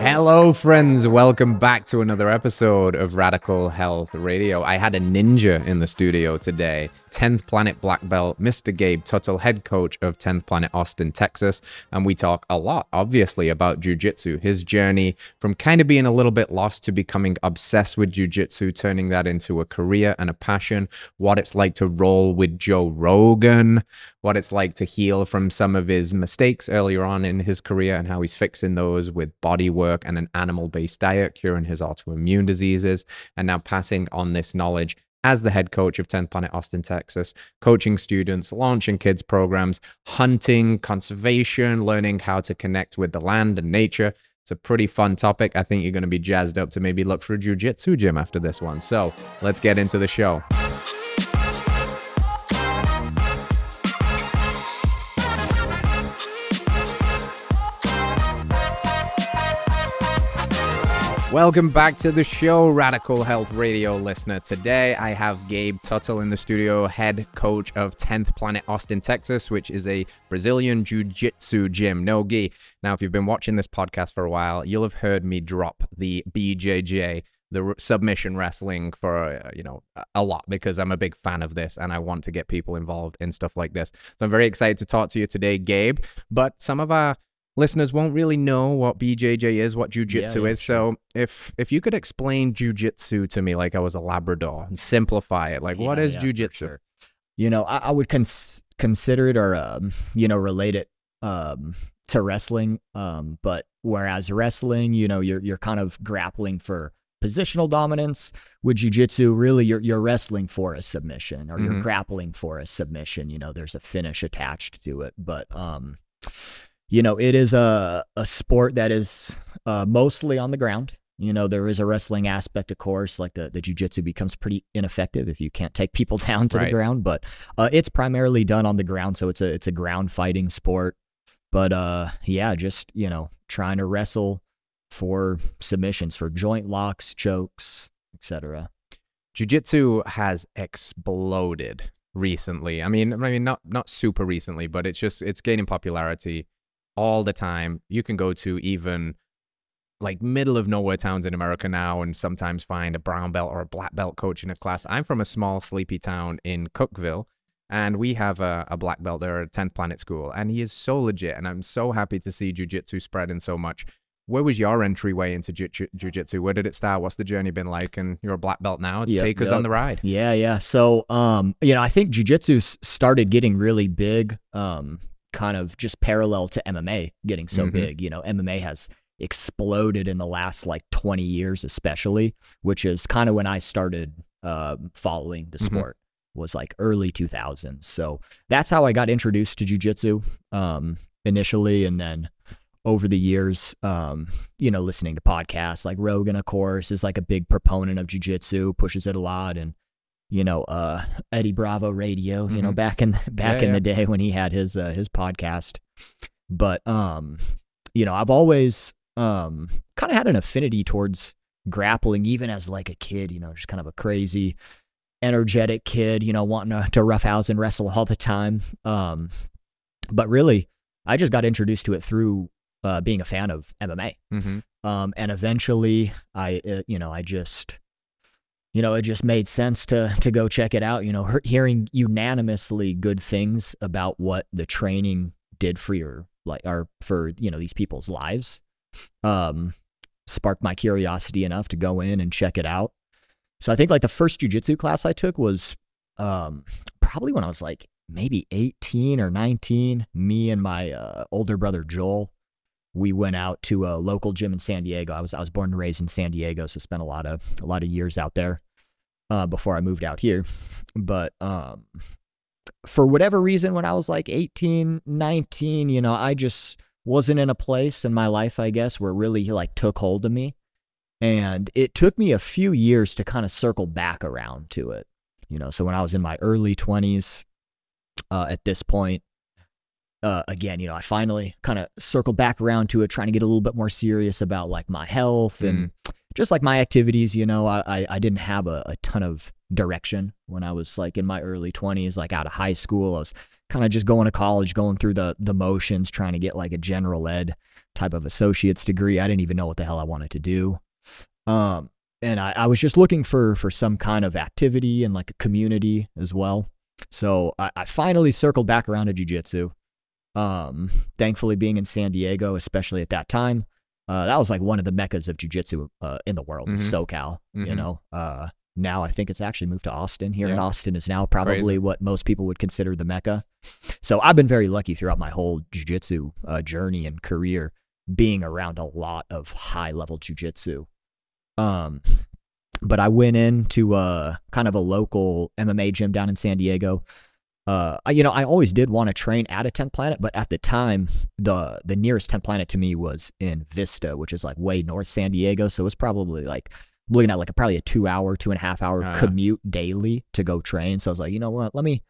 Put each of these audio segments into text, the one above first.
Hello, friends. Welcome back to another episode of Radical Health Radio. I had a ninja in the studio today. 10th Planet Black Belt, Mr. Gabe Tuttle, head coach of 10th Planet Austin, Texas. And we talk a lot, obviously, about jujitsu, his journey from kind of being a little bit lost to becoming obsessed with jujitsu, turning that into a career and a passion, what it's like to roll with Joe Rogan, what it's like to heal from some of his mistakes earlier on in his career, and how he's fixing those with body work and an animal based diet, curing his autoimmune diseases, and now passing on this knowledge as the head coach of 10th Planet Austin, Texas, coaching students, launching kids programs, hunting, conservation, learning how to connect with the land and nature. It's a pretty fun topic. I think you're going to be jazzed up to maybe look for a jujitsu gym after this one. So let's get into the show. Welcome back to the show, Radical Health Radio listener. Today I have Gabe Tuttle in the studio, head coach of 10th Planet Austin, Texas, which is a Brazilian Jiu Jitsu gym. No gi. Now, if you've been watching this podcast for a while, you'll have heard me drop the BJJ, the submission wrestling, for uh, you know a lot because I'm a big fan of this and I want to get people involved in stuff like this. So I'm very excited to talk to you today, Gabe. But some of our listeners won't really know what BJJ is, what jujitsu yeah, yeah, is. Sure. So if if you could explain jujitsu to me like I was a Labrador and simplify it, like yeah, what is jujitsu? Sure. You know, I, I would cons- consider it or um, you know relate it um, to wrestling. Um, but whereas wrestling, you know, you're you're kind of grappling for positional dominance. With jujitsu, really, you're you're wrestling for a submission or mm-hmm. you're grappling for a submission. You know, there's a finish attached to it, but um you know, it is a, a sport that is uh, mostly on the ground. You know, there is a wrestling aspect, of course, like the, the jujitsu becomes pretty ineffective if you can't take people down to right. the ground, but uh, it's primarily done on the ground. So it's a, it's a ground fighting sport. But uh, yeah, just, you know, trying to wrestle for submissions, for joint locks, chokes, etc. Jiu-jitsu has exploded recently. I mean, I mean, not not super recently, but it's just it's gaining popularity all the time. You can go to even like middle of nowhere towns in America now and sometimes find a brown belt or a black belt coach in a class. I'm from a small sleepy town in Cookville, and we have a, a black belt there at 10th Planet School and he is so legit and I'm so happy to see jiu-jitsu spreading so much. Where was your entryway into jiu-jitsu? Where did it start? What's the journey been like? And you're a black belt now. Yep, Take us on the ride. Yeah, yeah. So, um, you know, I think jiu-jitsu started getting really big um, kind of just parallel to MMA getting so mm-hmm. big. You know, MMA has exploded in the last like 20 years, especially, which is kind of when I started uh, following the mm-hmm. sport. Was like early 2000s. So that's how I got introduced to jujitsu um, initially. And then over the years, um, you know, listening to podcasts like Rogan, of course, is like a big proponent of jujitsu, pushes it a lot. And you know, uh, Eddie Bravo Radio, you mm-hmm. know, back in back yeah, in yeah. the day when he had his uh, his podcast. But um, you know, I've always um kind of had an affinity towards grappling, even as like a kid. You know, just kind of a crazy, energetic kid. You know, wanting to, to roughhouse and wrestle all the time. Um, but really, I just got introduced to it through uh, being a fan of MMA. Mm-hmm. Um, and eventually, I uh, you know, I just you know, it just made sense to to go check it out. You know, hearing unanimously good things about what the training did for your like or for you know these people's lives, um, sparked my curiosity enough to go in and check it out. So I think like the first jujitsu class I took was um, probably when I was like maybe 18 or 19. Me and my uh, older brother Joel we went out to a local gym in San Diego. I was I was born and raised in San Diego, so spent a lot of a lot of years out there uh, before I moved out here. But um, for whatever reason, when I was like 18, 19, you know, I just wasn't in a place in my life, I guess, where really like took hold of me. And it took me a few years to kind of circle back around to it. You know, so when I was in my early 20s, uh, at this point, uh, again, you know, I finally kind of circled back around to it, trying to get a little bit more serious about like my health and mm. just like my activities. You know, I, I didn't have a, a ton of direction when I was like in my early 20s, like out of high school. I was kind of just going to college, going through the the motions, trying to get like a general ed type of associate's degree. I didn't even know what the hell I wanted to do. Um, and I, I was just looking for for some kind of activity and like a community as well. So I, I finally circled back around to jujitsu. Um, thankfully, being in San Diego, especially at that time, uh, that was like one of the meccas of jujitsu uh, in the world, Mhm. SoCal. You Mhm. know, uh, now I think it's actually moved to Austin. Here in Yeah. Austin is now probably Crazy. what most people would consider the mecca. So I've been very lucky throughout my whole jujitsu uh, journey and career, being around a lot of high level jujitsu. Um, but I went into uh, kind of a local MMA gym down in San Diego. Uh, you know, I always did want to train at a 10th planet, but at the time, the the nearest 10th planet to me was in Vista, which is like way north San Diego. So it was probably like looking at like a, probably a two hour, two and a half hour yeah. commute daily to go train. So I was like, you know what? Let me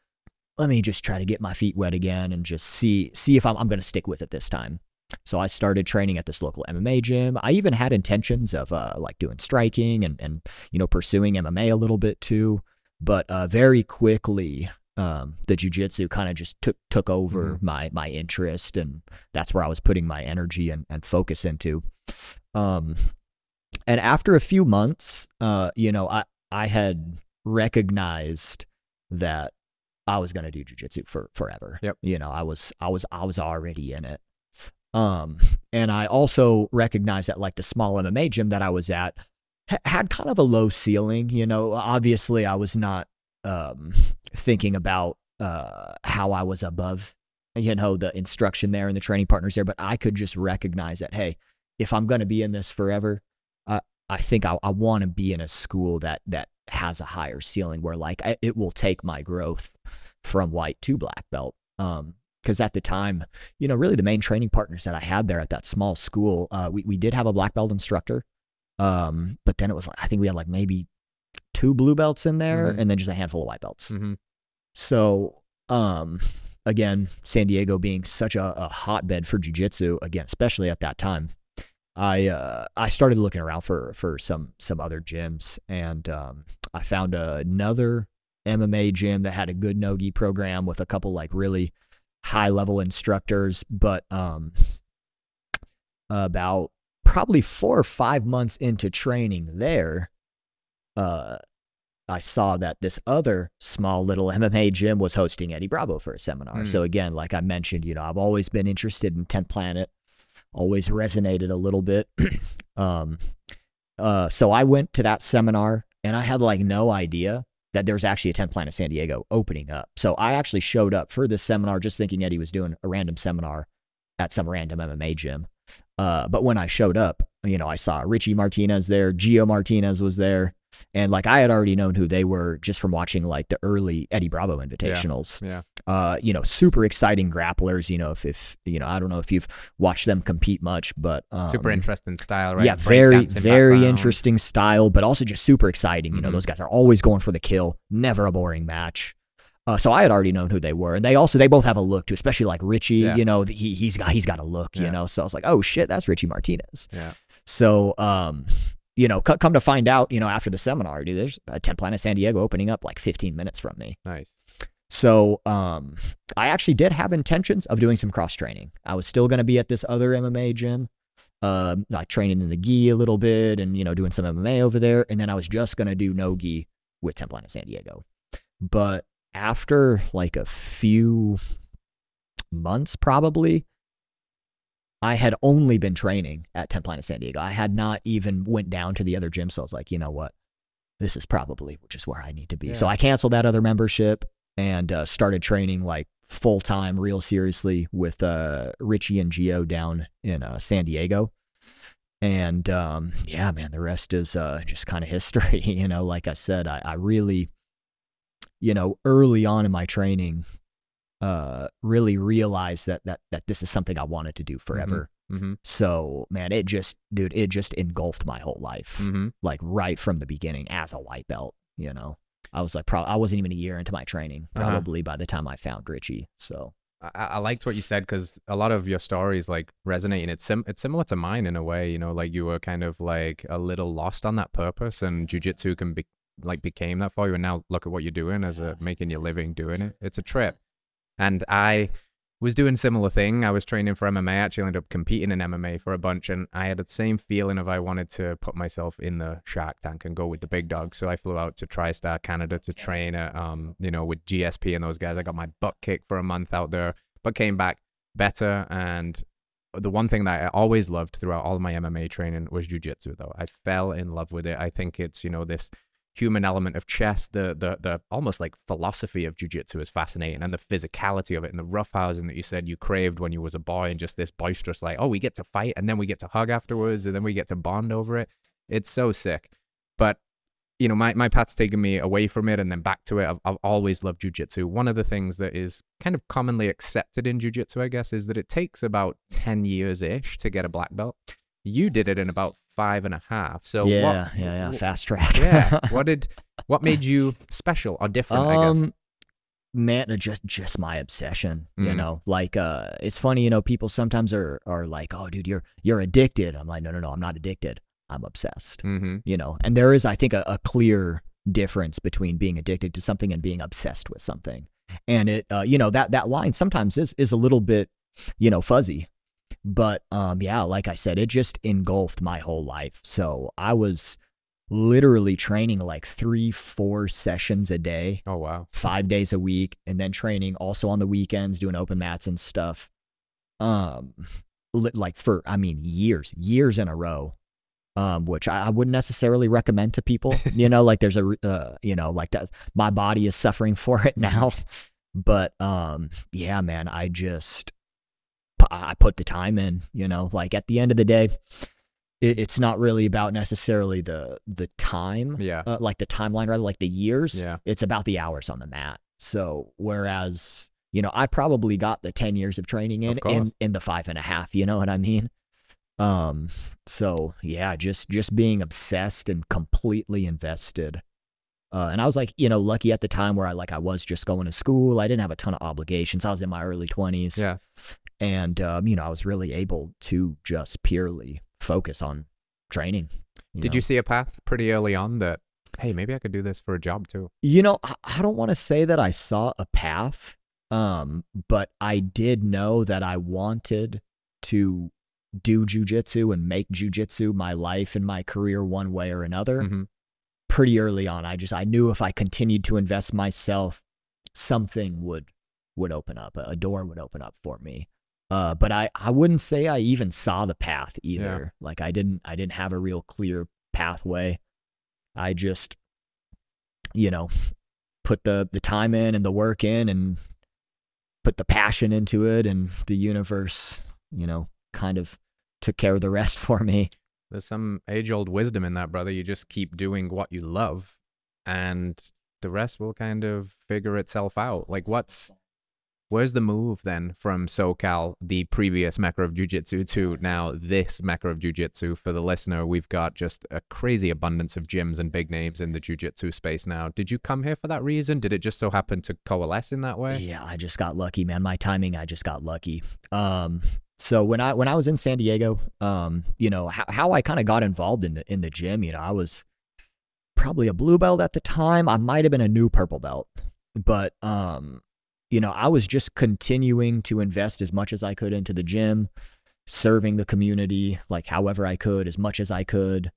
let me just try to get my feet wet again and just see see if I'm I'm going to stick with it this time. So I started training at this local MMA gym. I even had intentions of uh, like doing striking and and you know pursuing MMA a little bit too, but uh, very quickly um, the jujitsu kind of just took took over Mhm. my my interest, and that's where I was putting my energy and, and focus into. Um, and after a few months, uh, you know, I I had recognized that I was gonna do jujitsu for forever. Yep. You know, I was I was I was already in it. Um, and I also recognized that like the small MMA gym that I was at ha- had kind of a low ceiling. You know, obviously I was not um thinking about uh how I was above you know the instruction there and the training partners there, but I could just recognize that hey, if I'm gonna be in this forever, I I think I, I want to be in a school that that has a higher ceiling where like I, it will take my growth from white to black belt. Um, because at the time, you know, really the main training partners that I had there at that small school, uh, we we did have a black belt instructor, um, but then it was like I think we had like maybe two blue belts in there, Mhm. and then just a handful of white belts. hmm So, um, again, San Diego being such a, a hotbed for jujitsu, again, especially at that time, I uh, I started looking around for for some some other gyms, and um, I found another MMA gym that had a good nogi program with a couple like really high level instructors, but um, about probably four or five months into training there, uh, I saw that this other small little MMA gym was hosting Eddie Bravo for a seminar. Mm. So again, like I mentioned, you know, I've always been interested in 10th Planet, always resonated a little bit. um, uh, so I went to that seminar and I had like no idea that there was actually a 10th Planet San Diego opening up. So I actually showed up for this seminar just thinking Eddie was doing a random seminar at some random MMA gym. Uh, but when I showed up, you know, I saw Richie Martinez there, Gio Martinez was there, and like I had already known who they were just from watching like the early Eddie Bravo invitationals. Yeah. Uh, you know, super exciting grapplers. You know, if if you know, I don't know if you've watched them compete much, but um, Super interesting style, right? yeah, very, very interesting style, but also just super exciting. You know, Mhm. those guys are always going for the kill, never a boring match. Uh, so I had already known who they were, and they also they both have a look too, especially like Richie. Yeah. You know, he he's got he's got a look. You know, so I was like, oh shit, that's Richie Martinez. Yeah. So, um, you know, c- come to find out, you know, after the seminar, dude, there's a 10 Planet San Diego opening up like 15 minutes from me. Nice. So, um, I actually did have intentions of doing some cross training. I was still going to be at this other MMA gym, um, like training in the gi a little bit and, you know, doing some MMA over there. And then I was just going to do no gi with 10 Planet San Diego. But after like a few months, probably, I had only been training at 10 Planet San Diego. I had not even went down to the other gym. So I was like, you know what? This is probably just where I need to be. So I canceled that other membership and uh, started training like full time, real seriously with uh, Richie and Gio down in uh, San Diego. And um, yeah, man, the rest is uh, just kind of history. you know, like I said, I, I really, you know, early on in my training, uh, really realized that that that this is something I wanted to do forever. Mm-hmm. So man, it just, dude, it just engulfed my whole life, Mm-hmm. like right from the beginning as a white belt. You know, I was like, pro- I wasn't even a year into my training, Uh-huh. probably by the time I found Richie. So I, I liked what you said because a lot of your stories like resonate, and it's sim- it's similar to mine in a way. You know, like you were kind of like a little lost on that purpose, and jujitsu can be like became that for you, and now look at what you're doing as a making your living doing it. It's a trip. And I was doing similar thing. I was training for MMA. I actually ended up competing in MMA for a bunch, and I had the same feeling of I wanted to put myself in the Shark Tank and go with the big dogs. So I flew out to TriStar Canada to train at, um, you know, with GSP and those guys. I got my butt kicked for a month out there, but came back better. And the one thing that I always loved throughout all my MMA training was jujitsu. Though I fell in love with it. I think it's you know this human element of chess, the the the almost like philosophy of jujitsu is fascinating, and the physicality of it, and the roughhousing that you said you craved when you was a boy, and just this boisterous like, oh, we get to fight, and then we get to hug afterwards, and then we get to bond over it. It's so sick. But you know, my my path's taken me away from it and then back to it. I've, I've always loved jujitsu. One of the things that is kind of commonly accepted in jujitsu, I guess, is that it takes about ten years ish to get a black belt. You did it in about five and a half. So yeah, what, yeah, yeah, fast track. yeah. What did what made you special or different? I guess. Um, man, uh, just just my obsession. You Mm. know, like uh, it's funny. You know, people sometimes are are like, "Oh, dude, you're you're addicted." I'm like, "No, no, no, I'm not addicted. I'm obsessed." Mm-hmm. You know, and there is, I think, a, a clear difference between being addicted to something and being obsessed with something. And it, uh, you know, that that line sometimes is is a little bit, you know, fuzzy. But um, yeah, like I said, it just engulfed my whole life. So I was literally training like three, four sessions a day Oh wow. five days a week and then training also on the weekends doing open mats and stuff um li- like for i mean years years in a row um which i, I wouldn't necessarily recommend to people you know like there's a uh, you know like that my body is suffering for it now but um yeah man i just i put the time in you know like at the end of the day it, it's not really about necessarily the the time Yeah. uh, like the timeline rather like the years Yeah. it's about the hours on the mat so whereas you know i probably got the 10 years of training in course. in, in the five and a half you know what i mean um so yeah just just being obsessed and completely invested uh, and i was like you know lucky at the time where i like i was just going to school i didn't have a ton of obligations i was in my early 20s Yeah. And um, you know i was really able to just purely focus on training Did know? you see a path pretty early on that? Hey, maybe I could do this for a job too. You know, I, I don't want to say that I saw a path, um, but I did know that I wanted to do jujitsu and make jujitsu my life and my career one way or another. hmm Pretty early on, I just I knew if I continued to invest myself, something would would open up, a door would open up for me. Uh, but I I wouldn't say I even saw the path either. Like I didn't I didn't have a real clear pathway. I just, you know, put the the time in and the work in and put the passion into it and the universe, you know, kind of took care of the rest for me. There's some age old wisdom in that, brother. You just keep doing what you love and the rest will kind of figure itself out. Like, what's, where's the move then from SoCal, the previous Mecca of Jiu Jitsu, to now this Mecca of Jiu Jitsu? For the listener, we've got just a crazy abundance of gyms and big names in the Jiu Jitsu space now. Did you come here for that reason? Did it just so happen to coalesce in that way? Yeah, I just got lucky, man. My timing, I just got lucky. Um, so when I when I was in San Diego, um, you know how, how I kind of got involved in the in the gym. You know, I was probably a blue belt at the time. I might have been a new purple belt, but um, you know, I was just continuing to invest as much as I could into the gym, serving the community like however I could, as much as I could,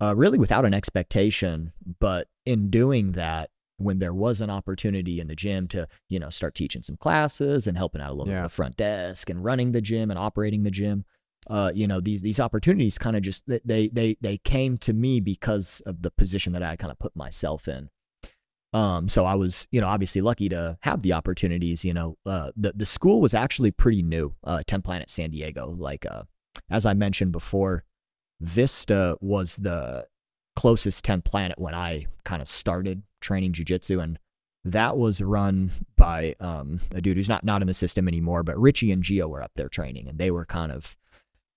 uh, really without an expectation. But in doing that, when there was an opportunity in the gym to, you know, start teaching some classes and helping out a little bit Yeah. at the front desk and running the gym and operating the gym, uh, you know, these these opportunities kind of just they they they came to me because of the position that I kind of put myself in. Um, so I was, you know, obviously lucky to have the opportunities. You know, uh, the the school was actually pretty new, uh, Ten Planet San Diego. Like, uh, as I mentioned before, Vista was the closest 10 planet when I kind of started training jujitsu. And that was run by um, a dude who's not, not in the system anymore, but Richie and Gio were up there training and they were kind of,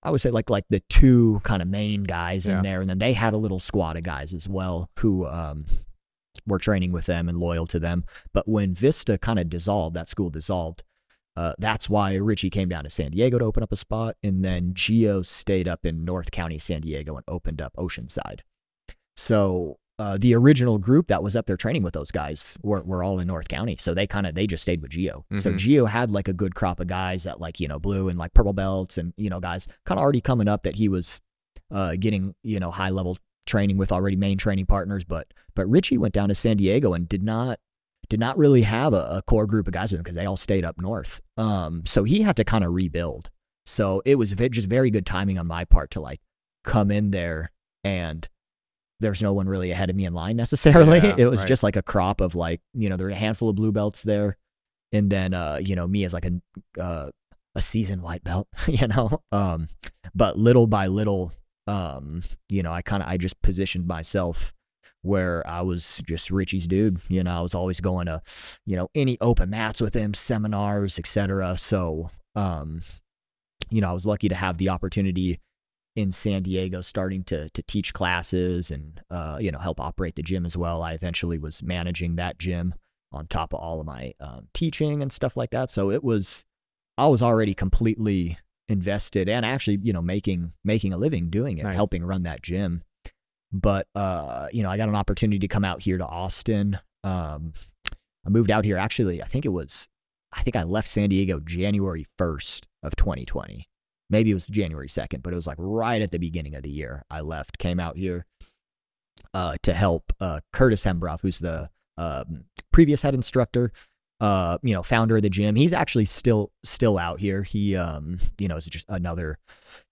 I would say like, like the two kind of main guys Yeah. in there. And then they had a little squad of guys as well who, um, were training with them and loyal to them. But when Vista kind of dissolved, that school dissolved, uh, that's why Richie came down to San Diego to open up a spot, and then Gio stayed up in North County, San Diego, and opened up Oceanside. So uh, the original group that was up there training with those guys were, were all in North County. So they kind of they just stayed with Gio. So Mhm. Gio had like a good crop of guys that like you know blue and like purple belts and you know guys kind of already coming up that he was uh, getting you know high level training with already main training partners. But but Richie went down to San Diego and did not did not really have a, a core group of guys with him because they all stayed up north. Um, so he had to kind of rebuild. So it was just very good timing on my part to like come in there and there's no one really ahead of me in line necessarily. Yeah, it was right. just like a crop of like, you know, there were a handful of blue belts there. And then, uh, you know, me as like a, uh, a seasoned white belt, you know, um, but little by little, um, you know, I kind of, I just positioned myself where I was just Richie's dude. You know, I was always going to, you know, any open mats with him, seminars, etc. So, um, you know, I was lucky to have the opportunity in San Diego starting to to teach classes and uh, you know help operate the gym as well. I eventually was managing that gym on top of all of my um, teaching and stuff like that. So it was I was already completely invested and actually you know making making a living doing it, Nice. helping run that gym. But uh, you know I got an opportunity to come out here to Austin. Um, I moved out here actually. I think it was I think I left San Diego January first of 2020 maybe it was January 2nd, but it was like right at the beginning of the year. I left, came out here uh, to help uh, Curtis Hembroff, who's the um, previous head instructor, uh, you know, founder of the gym. He's actually still still out here. He, um, you know, is just another,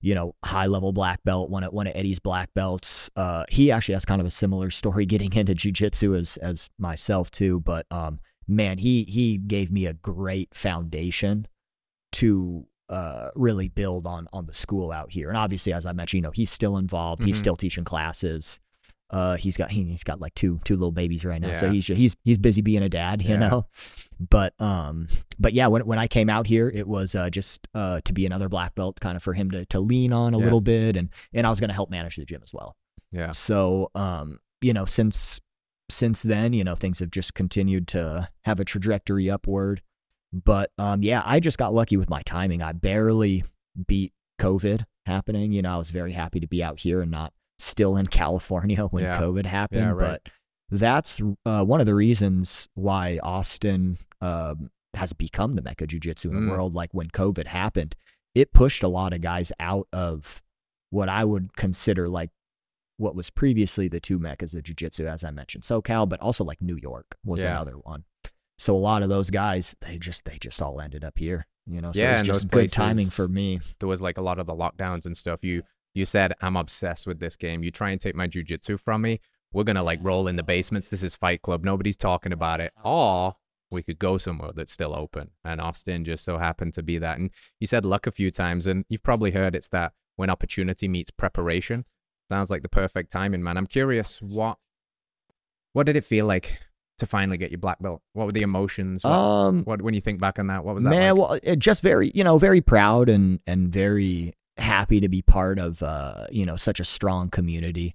you know, high level black belt, one of one of Eddie's black belts. Uh, he actually has kind of a similar story getting into jujitsu as as myself too. But um, man, he he gave me a great foundation to uh, really build on on the school out here. And obviously, as I mentioned, you know, he's still involved. He's Mhm. still teaching classes. Uh, he's got he, he's got like two two little babies right now, so he's he's he's busy being a dad, you Yeah. know. But um, but yeah, when when I came out here, it was uh, just uh to be another black belt, kind of for him to to lean on a Yes. little bit, and and I was going to help manage the gym as well. Yeah. So, um, you know, since since then, you know, things have just continued to have a trajectory upward. But um, yeah, I just got lucky with my timing. I barely beat COVID happening. You know, I was very happy to be out here and not still in California when Yeah. COVID happened. right. But that's uh, one of the reasons why Austin um, has become the mecca jiu-jitsu in Mm. the world. Like when COVID happened, it pushed a lot of guys out of what I would consider like what was previously the two meccas of jiu-jitsu, as I mentioned, SoCal, but also like New York was Yeah. another one. So a lot of those guys, they just they just all ended up here, you know. So Yeah, it's and just good timing for me. there was like a lot of the lockdowns and stuff. You you said I'm obsessed with this game. You try and take my jujitsu from me. We're gonna like roll in the basements. This is Fight Club. Nobody's talking about it. Or we could go somewhere that's still open. And Austin just so happened to be that. And you said luck a few times, and you've probably heard it's that when opportunity meets preparation. Sounds like the perfect timing, man. I'm curious what what did it feel like to finally get your black belt? What were the emotions? What, Um, what when you think back on that? What was that man, like? well, it just very you know very proud and and very happy to be part of uh you know such a strong community.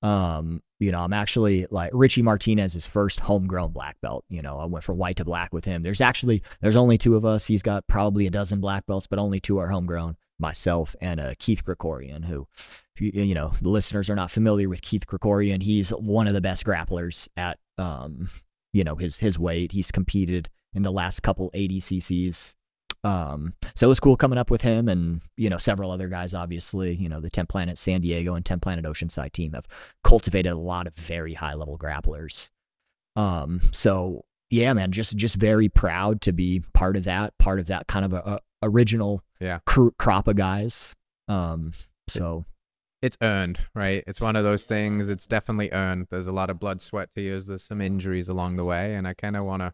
Um, you know, I'm actually like Richie Martinez is first homegrown black belt. You know, I went from white to black with him. There's actually there's only two of us. He's got probably a dozen black belts, but only two are homegrown. Myself and uh, Keith Krikorian, who, you, you know, the listeners are not familiar with Keith Krikorian. He's one of the best grapplers at, um, you know, his his weight. He's competed in the last couple ADCCs. Um, so it was cool coming up with him and, you know, several other guys, obviously, you know, the 10 Planet San Diego and 10 Planet Oceanside team have cultivated a lot of very high level grapplers. Um, so yeah, man, just, just very proud to be part of that, part of that kind of a, a original Yeah. cr- crop of guys. Um, so it's earned, right? It's one of those things. It's definitely earned. There's a lot of blood, sweat, tears. There's some injuries along the way, and I kind of want to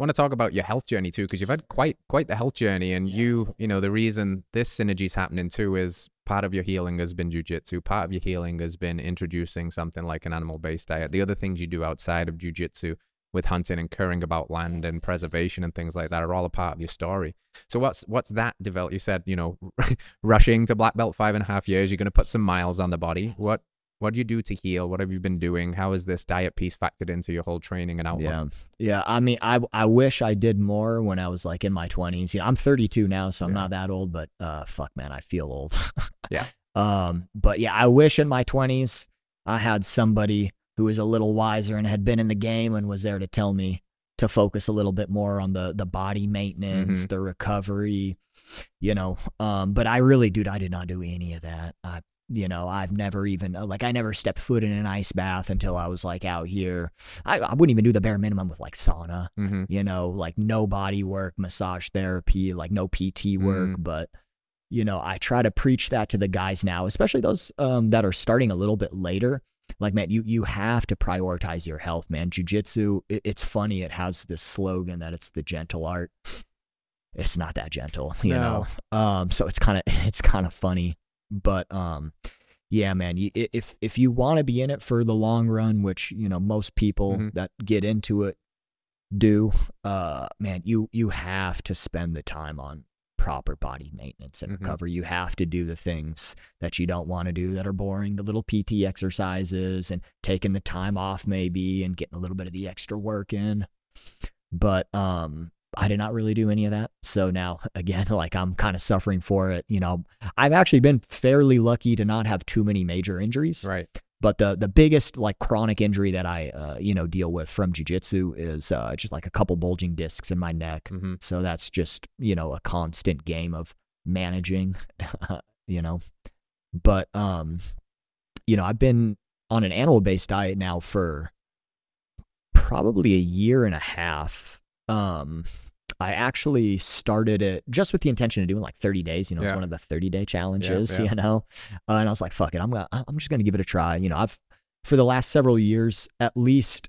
want to talk about your health journey too, because you've had quite quite the health journey, and you you know the reason this synergy is happening too is part of your healing has been jujitsu. Part of your healing has been introducing something like an animal-based diet. The other things you do outside of jujitsu with hunting and caring about land and preservation and things like that are all a part of your story. So what's what's that develop? You said you know rushing to black belt five and a half years. You're going to put some miles on the body. What what do you do to heal? What have you been doing? How is this diet piece factored into your whole training and outlook? Yeah, yeah. I mean, I I wish I did more when I was like in my twenties. You know, I'm 32 now, so I'm Yeah. not that old. But uh, fuck, man, I feel old. Yeah. Um, but yeah, I wish in my 20s I had somebody who was a little wiser and had been in the game and was there to tell me to focus a little bit more on the the body maintenance, Mhm. the recovery, you know. Um, but I really, dude, I did not do any of that. I, you know, I've never even uh, like I never stepped foot in an ice bath until I was like out here. I, I wouldn't even do the bare minimum with like sauna, hmm you know, like no body work, massage therapy, like no PT work. Mm. But you know, I try to preach that to the guys now, especially those um, that are starting a little bit later. Like, man, you you have to prioritize your health, man. Jiu-jitsu, it, it's funny. It has this slogan that it's the gentle art. It's not that gentle, you No. know. Um, so it's kind of it's kind of funny, but um, yeah, man. You, if if you want to be in it for the long run, which you know most people Mhm. that get into it do, uh, man, you you have to spend the time on proper body maintenance and Mhm. recovery. You have to do the things that you don't want to do that are boring, the little PT exercises and taking the time off maybe and getting a little bit of the extra work in. But um I did not really do any of that. So now again, like I'm kind of suffering for it. You know, I've actually been fairly lucky to not have too many major injuries. Right. But the the biggest like chronic injury that I uh, you know deal with from jujitsu is uh, just like a couple bulging discs in my neck. hmm So that's just, you know, a constant game of managing, you know. But um you know, I've been on an animal based diet now for probably a year and a half. Um I actually started it just with the intention of doing like 30 days. You know, it's one of the 30 day challenges, yeah. you know. Uh, and I was like, fuck it, I'm gonna, I'm just gonna give it a try. You know, I've for the last several years at least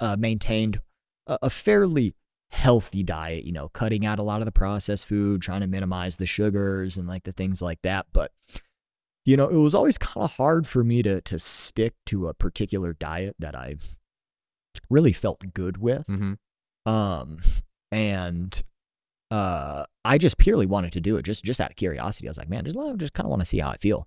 uh, maintained a, a fairly healthy diet. You know, cutting out a lot of the processed food, trying to minimize the sugars and like the things like that. But you know, it was always kind of hard for me to to stick to a particular diet that I really felt good with. hmm Um, and uh, I just purely wanted to do it just just out of curiosity. I was like, man, just I just kind of want to see how I feel.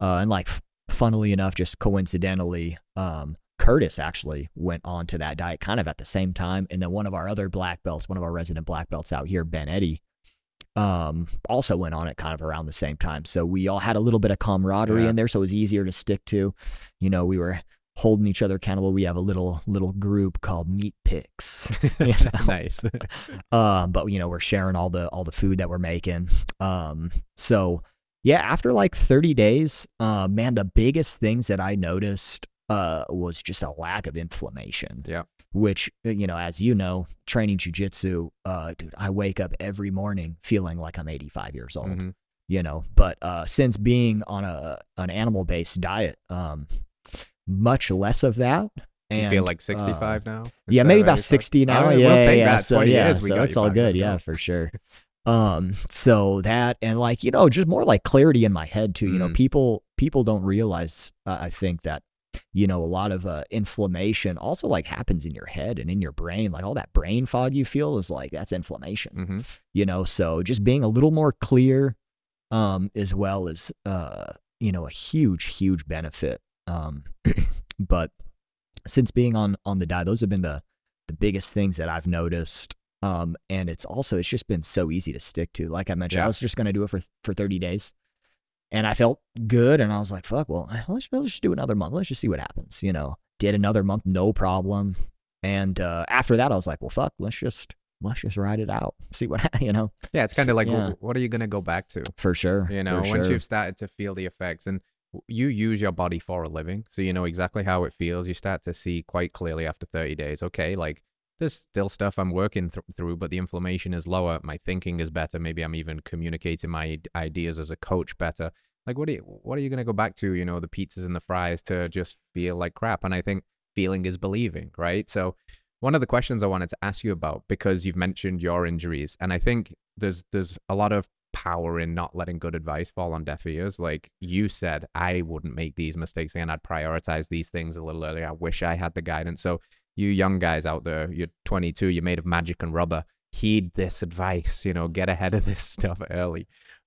Uh, and like, funnily enough, just coincidentally, um, Curtis actually went on to that diet kind of at the same time, and then one of our other black belts, one of our resident black belts out here, Ben Eddy, um, also went on it kind of around the same time. So we all had a little bit of camaraderie Yeah. in there, so it was easier to stick to. You know, we were holding each other accountable. We have a little little group called Meat Picks. you know? nice. um, but you know, we're sharing all the all the food that we're making. Um, so yeah, after like 30 days, uh, man, the biggest things that I noticed uh was just a lack of inflammation. Yeah. Which uh, you know, as you know, training jujitsu, uh, dude, I wake up every morning feeling like I'm 85 years old Mhm. you know but uh since being on a an animal based diet um much less of that and you feel like uh, 65 now? yeah maybe about 85? 60 now right, yeah we'll yeah, take yeah. that. so 20 yeah so it's all good yeah for sure um so that and like you know just more like clarity in my head too you know Mm. people people don't realize uh, i think that you know a lot of uh, inflammation also like happens in your head and in your brain like all that brain fog you feel is like that's inflammation Mhm. you know so just being a little more clear um as well as uh you know a huge huge benefit um but since being on on the diet those have been the the biggest things that i've noticed um and it's also it's just been so easy to stick to like i mentioned Yeah. i was just going to do it for for 30 days and i felt good and i was like fuck well let's, let's just do another month let's just see what happens you know did another month no problem and uh after that i was like well fuck let's just let's just ride it out see what you know Yeah, it's kind of like, Yeah. what are you going to go back to? for sure You know, for once sure. you've started to feel the effects and you use your body for a living, so you know exactly how it feels, you start to see quite clearly after 30 days, okay, like there's still stuff I'm working th- through, but the inflammation is lower. My thinking is better. Maybe I'm even communicating my ideas as a coach better. Like, what are you, what are you going to go back to? You know, the pizzas and the fries to just feel like crap. And I think feeling is believing, right? So, one of the questions I wanted to ask you about because you've mentioned your injuries, and I think there's there's a lot of power in not letting good advice fall on deaf ears. Like you said, I wouldn't make these mistakes and I'd prioritize these things a little earlier. I wish I had the guidance. So you young guys out there, you're 22, you're made of magic and rubber. Heed this advice. You know, get ahead of this stuff early.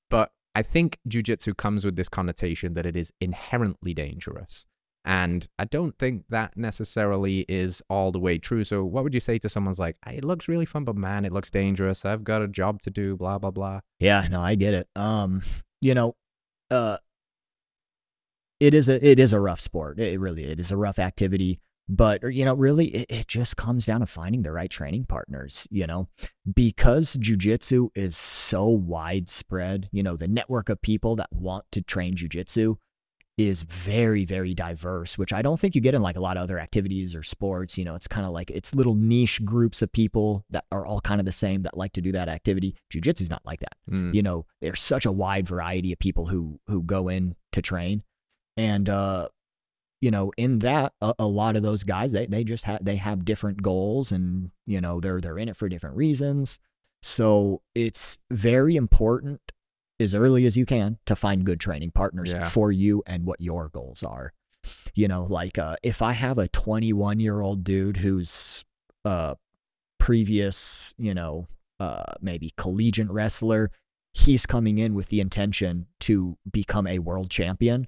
But I think jujitsu comes with this connotation that it is inherently dangerous. And I don't think that necessarily is all the way true. So, what would you say to someone's like, "Hey, it looks really fun, but man, it looks dangerous. I've got a job to do, blah, blah, blah. Yeah, no, I get it. Um, you know, uh it is a it is a rough sport. It really it is a rough activity. But you know, really, it, it just comes down to finding the right training partners. You know, because jujitsu is so widespread. You know, the network of people that want to train jujitsu is very very diverse which i don't think you get in like a lot of other activities or sports you know it's kind of like it's little niche groups of people that are all kind of the same that like to do that activity. Jiu-jitsu's not like that. Mm. you know there's such a wide variety of people who who go in to train. And uh you know in that a, a lot of those guys they they just have they have different goals and you know they're they're in it for different reasons. So it's very important as early as you can to find good training partners Yeah. for you and what your goals are you know like uh if i have a 21 year old dude who's uh previous you know uh maybe collegiate wrestler he's coming in with the intention to become a world champion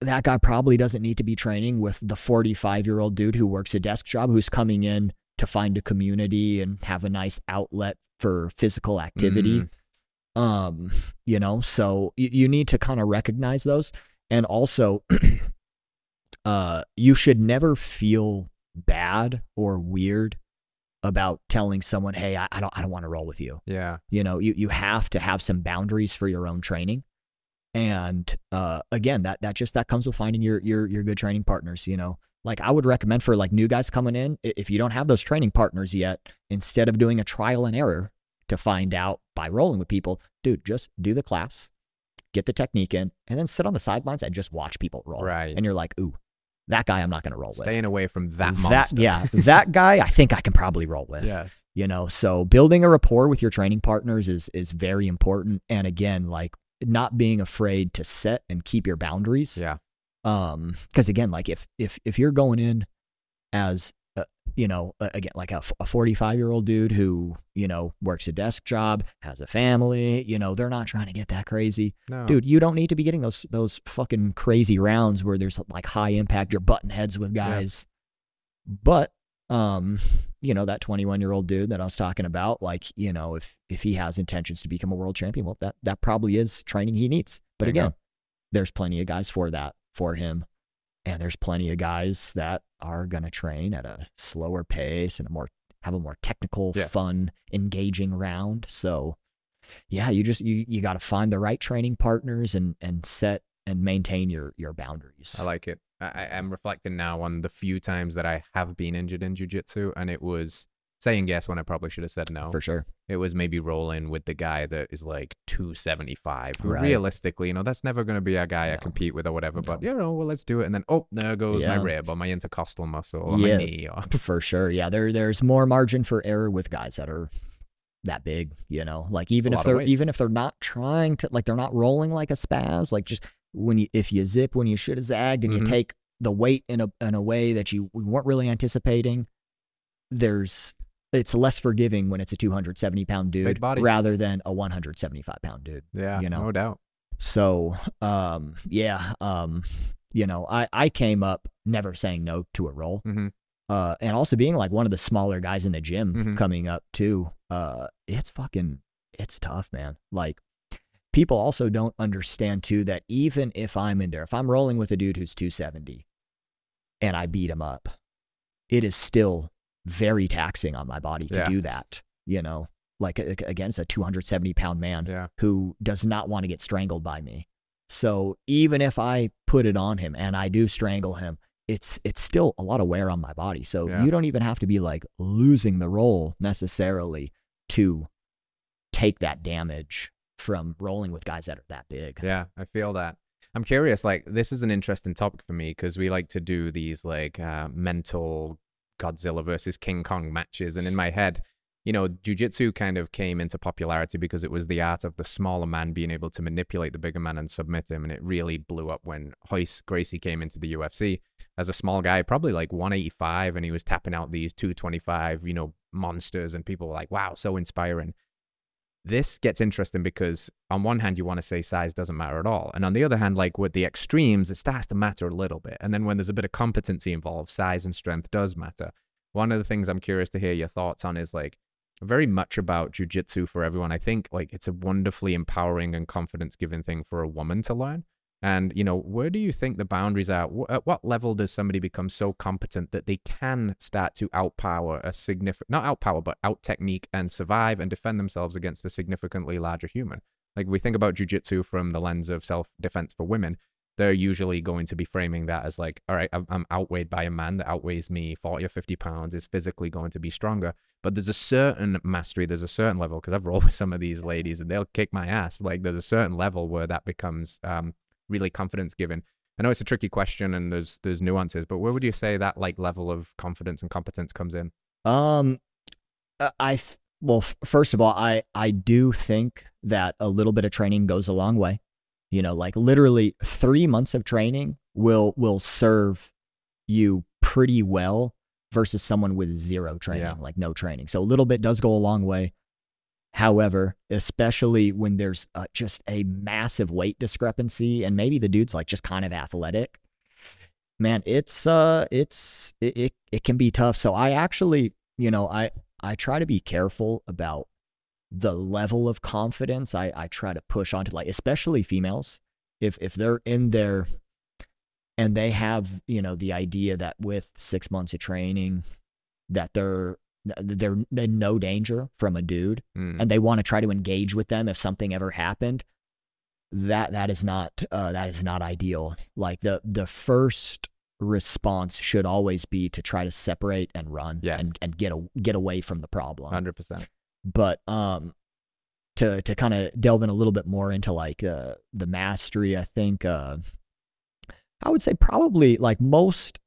that guy probably doesn't need to be training with the 45 year old dude who works a desk job who's coming in to find a community and have a nice outlet for physical activity Mhm. Um you know so you, you need to kind of recognize those and also uh you should never feel bad or weird about telling someone hey i, I don't i don't want to roll with you Yeah. you know you, you have to have some boundaries for your own training and uh again that that just that comes with finding your your your good training partners you know like i would recommend for like new guys coming in if you don't have those training partners yet instead of doing a trial and error to find out by rolling with people dude just do the class get the technique in and then sit on the sidelines and just watch people roll Right. and you're like ooh that guy i'm not going to roll with Staying away from that monster. yeah that guy i think i can probably roll with Yes. you know so building a rapport with your training partners is is very important and again like not being afraid to set and keep your boundaries Yeah. um because again like if if if you're going in as you know again like a 45 year old dude who you know works a desk job has a family you know they're not trying to get that crazy. No. dude you don't need to be getting those those fucking crazy rounds where there's like high impact you're butting heads with Yeah. guys. But um you know that 21 year old dude that i was talking about like you know if if he has intentions to become a world champion well that that probably is training he needs. But again there's plenty of guys for that for him and there's plenty of guys that are going to train at a slower pace and a more have a more technical Yeah. fun engaging round so yeah you just you you got to find the right training partners and and set and maintain your your boundaries I like it. I, I'm reflecting now on the few times that I have been injured in jujitsu, and it was saying yes when I probably should have said no. for sure It was maybe rolling with the guy that is like 275. who Right. Realistically, you know, that's never going to be a guy I compete with or whatever. But, you know, well, let's do it. And then, oh, there goes my rib or my intercostal muscle or Yeah. my knee. Or, for sure yeah there there's more margin for error with guys that are that big you know like even if they're even if they're not trying to like they're not rolling like a spaz like just when you if you zip when you should have zagged and Mhm. you take the weight in a in a way that you weren't really anticipating there's it's less forgiving when it's a 270 pound dude body. rather than a 175 pound dude yeah, You know. no doubt. so, um, yeah, um, you know, I, I came up never saying no to a role. hmm Uh, and also being like one of the smaller guys in the gym Mhm. coming up too. Uh, it's fucking, it's tough, man. Like, people also don't understand too that even if I'm in there, if I'm rolling with a dude who's 270 and I beat him up, it is still very taxing on my body to Yeah. do that. You know, like a- against a 270 pound man Yeah. who does not want to get strangled by me. So even if I put it on him and I do strangle him, it's it's still a lot of wear on my body. So Yeah. you don't even have to be like losing the roll necessarily to take that damage from rolling with guys that are that big. Yeah, I feel that. I'm curious. Like, this is an interesting topic for me because we like to do these like uh, mental Godzilla versus King Kong matches, and in my head, you know, jujitsu kind of came into popularity because it was the art of the smaller man being able to manipulate the bigger man and submit him, and it really blew up when Royce Gracie came into the UFC as a small guy, probably like 185, and he was tapping out these 225, you know, monsters, and people were like, "Wow, so inspiring." This gets interesting because on one hand you want to say size doesn't matter at all. And on the other hand like with the extremes it starts to matter a little bit. And then when there's a bit of competency involved size and strength does matter. One of the things i'm curious to hear your thoughts on is like very much about jujitsu for everyone. I think like it's a wonderfully empowering and confidence giving thing for a woman to learn And you know, where do you think the boundaries are? At what level does somebody become so competent that they can start to outpower a significant, not outpower, but out technique and survive and defend themselves against a significantly larger human? Like we think about jujitsu from the lens of self defense for women, they're usually going to be framing that as like, all right, I'm, outweighed by a man that outweighs me 40 or 50 pounds, is physically going to be stronger. But there's a certain mastery, there's a certain level, because I've rolled with some of these ladies and they'll kick my ass. Like there's a certain level where that becomes um, really confidence given? I know it's a tricky question and there's there's nuances, but where would you say that like level of confidence and competence comes in? Um, uh, I well, f- first of all, I I do think that a little bit of training goes a long way. You know, like literally three months of training will will serve you pretty well versus someone with zero training, Yeah. like no training. So a little bit does go a long way. However, especially when there's uh, just a massive weight discrepancy, and maybe the dude's like just kind of athletic, man, it's uh, it's it, it it can be tough. So I actually, you know, I I try to be careful about the level of confidence I I try to push onto like, especially females, if if they're in there and they have you know the idea that with six months of training that they're they're in no danger from a dude Mm. and they want to try to engage with them if something ever happened that that is not uh, that is not ideal like the the first response should always be to try to separate and run Yes. and and get a, get away from the problem 100%. but um to to kind of delve in a little bit more into like uh the mastery i think uh i would say probably like most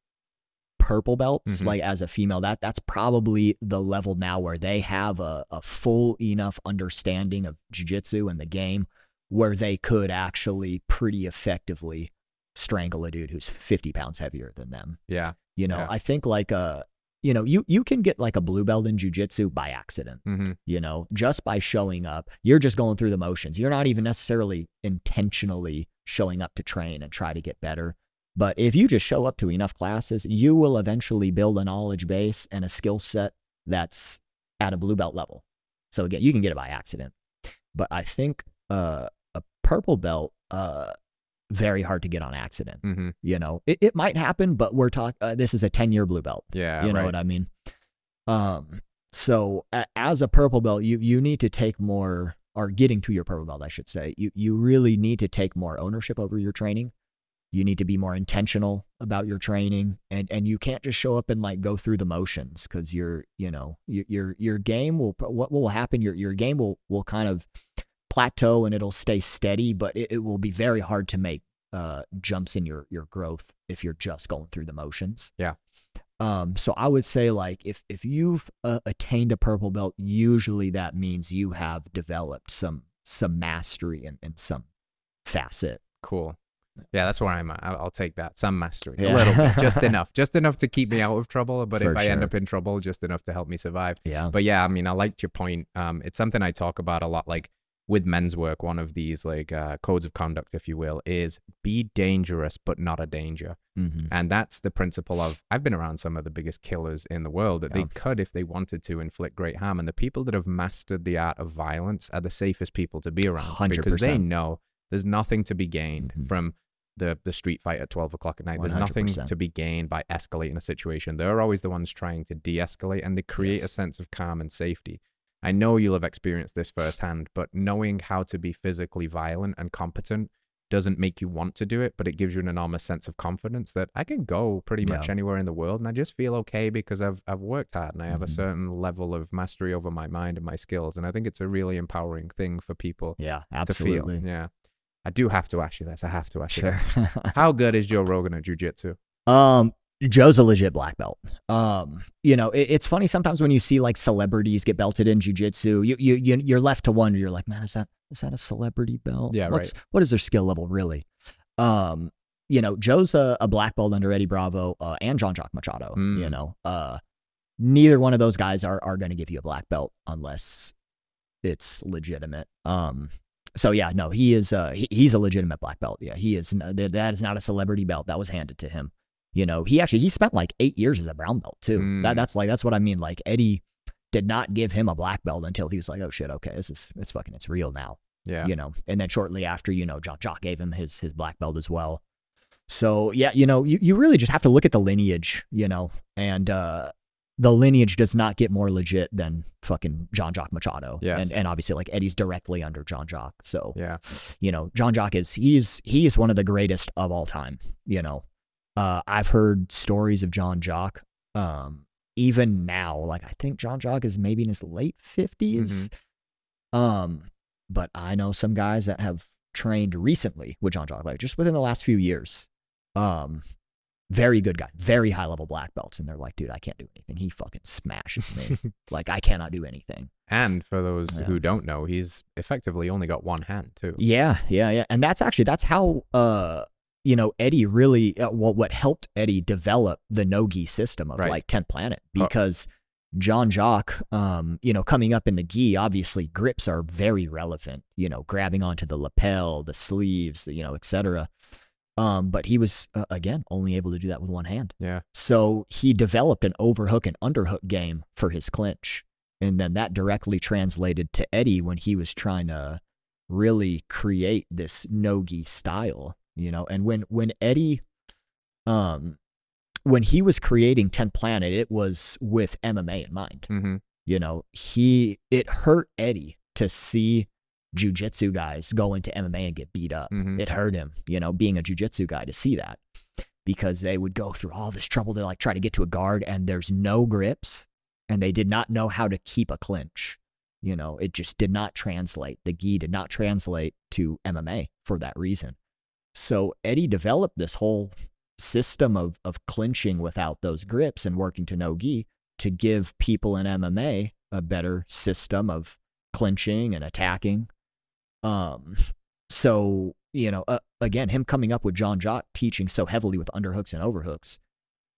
purple belts Mhm. like as a female that that's probably the level now where they have a, a full enough understanding of jiu-jitsu and the game where they could actually pretty effectively strangle a dude who's 50 pounds heavier than them Yeah. you know Yeah. i think like uh you know you you can get like a blue belt in jiu-jitsu by accident hmm you know just by showing up you're just going through the motions you're not even necessarily intentionally showing up to train and try to get better but if you just show up to enough classes you will eventually build a knowledge base and a skill set that's at a blue belt level so again you can get it by accident but i think uh, a purple belt uh, very hard to get on accident hmm you know it, it might happen but we're talking uh, this is a 10 year blue belt Yeah. you know right. what I mean? Um, so a, as a purple belt, you you need to take more, or getting to your purple belt, I should say. You you really need to take more ownership over your training. You need to be more intentional about your training, and and you can't just show up and like go through the motions because your you know your your your game will what will happen your your game will will kind of plateau and it'll stay steady, but it, it will be very hard to make uh jumps in your your growth if you're just going through the motions. Yeah. Um, so I would say like if if you've uh, attained a purple belt, usually that means you have developed some some mastery in, in some facet. Cool. Yeah, that's where I'm at. I'll, take that. Some mastery. Yeah. A little bit. Just enough. Just enough to keep me out of trouble. But For if I end up in trouble, just enough to help me survive. Yeah. But yeah, I mean, I liked your point. Um, it's something I talk about a lot. Like with men's work, one of these like uh, codes of conduct, if you will, is be dangerous but not a danger. Mm-hmm. And that's the principle of I've been around some of the biggest killers in the world that Yeah. they could if they wanted to inflict great harm. And the people that have mastered the art of violence are the safest people to be around because they know there's nothing to be gained Mhm. from the the street fight at 12 o'clock at night. There's nothing 100%. to be gained by escalating a situation. They're always the ones trying to de-escalate and they create a sense of calm and safety. I know you'll have experienced this firsthand, but knowing how to be physically violent and competent doesn't make you want to do it, but it gives you an enormous sense of confidence that I can go pretty much anywhere in the world and I just feel okay because I've I've worked hard and I have a Mhm. certain level of mastery over my mind and my skills. And I think it's a really empowering thing for people Yeah, to absolutely. feel. Yeah. I do have to ask you this. I have to ask you this. Sure. How good is Joe Rogan at jujitsu? Um, Joe's a legit black belt. Um, you know, it, it's funny sometimes when you see like celebrities get belted in jujitsu, you you you you're left to wonder. You're like, man, is that is that a celebrity belt? Yeah, What's what is their skill level really? Um, you know, Joe's a, a black belt under Eddie Bravo uh, and Jean Jacques Machado. Mm. You know, uh, neither one of those guys are are going to give you a black belt unless it's legitimate. Um, so yeah, no, he is. Uh, he, he's a legitimate black belt. Yeah, he is. That is not a celebrity belt that was handed to him. You know, he actually he spent like eight years as a brown belt too. Mm. That that's like that's what I mean. Like Eddie did not give him a black belt until he was like, oh shit, okay, this is it's fucking it's real now. Yeah. You know, and then shortly after, you know, Jean Jacques gave him his his black belt as well. So yeah, you know, you, you really just have to look at the lineage, you know, and uh the lineage does not get more legit than fucking Jean Jacques Machado. Yes. And and obviously like Eddie's directly under Jean Jacques. So Yeah. you know, Jean Jacques is he's he's one of the greatest of all time, you know. Uh I've heard stories of Jean Jacques um even now, like I think Jean Jacques is maybe in his late 50s. Um but I know some guys that have trained recently with Jean Jacques, like just within the last few years. Um very good guy, very high level black belts and they're like, dude, I can't do anything. He fucking smashes me. like I cannot do anything. And for those Yeah. who don't know, he's effectively only got one hand too. Yeah, yeah, yeah. And that's actually that's how uh you know Eddie really uh, well what helped Eddie develop the no-gi system of Right. like 10th planet Oh. because Jean Jacques um you know coming up in the gi obviously grips are very relevant, you know, grabbing onto the lapel, the sleeves, the, you know, etc. Um but he was uh, again only able to do that with one hand. Yeah. So he developed an overhook and underhook game for his clinch. And then that directly translated to Eddie when he was trying to really create this nogi style, you know. And when when Eddie um when he was creating 10 Planet, it was with MMA in mind. Mm-hmm. You know, he it hurt Eddie to see jujitsu guys go into MMA and get beat up. Mhm. It hurt him, you know, being a jujitsu guy to see that because they would go through all this trouble to like try to get to a guard and there's no grips and they did not know how to keep a clinch. You know, it just did not translate. The gi did not translate to MMA for that reason. So Eddie developed this whole system of of clinching without those grips and working to no gi to give people in MMA a better system of clinching and attacking. Um, so you know, uh, again, him coming up with Jean Jacques teaching so heavily with underhooks and overhooks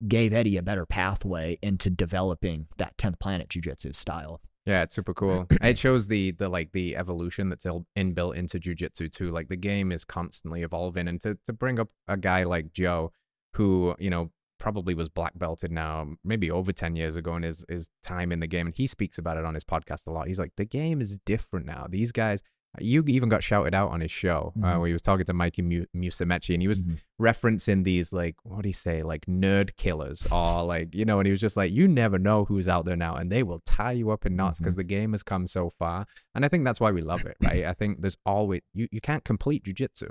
gave Eddie a better pathway into developing that 10th planet jujitsu style. Yeah, it's super cool. it shows the the like the evolution that's il- inbuilt into jujitsu too. Like the game is constantly evolving, and to to bring up a guy like Joe, who you know probably was black belted now, maybe over ten years ago, in his his time in the game, and he speaks about it on his podcast a lot. He's like, the game is different now. These guys. You even got shouted out on his show uh, Mhm. where he was talking to Mikey Mu- Musumeci, and he was referencing these like what do you say like nerd killers or like you know and he was just like you never know who's out there now and they will tie you up in knots because the game has come so far. And i think that's why we love it right? I think there's always you, you can't complete jujitsu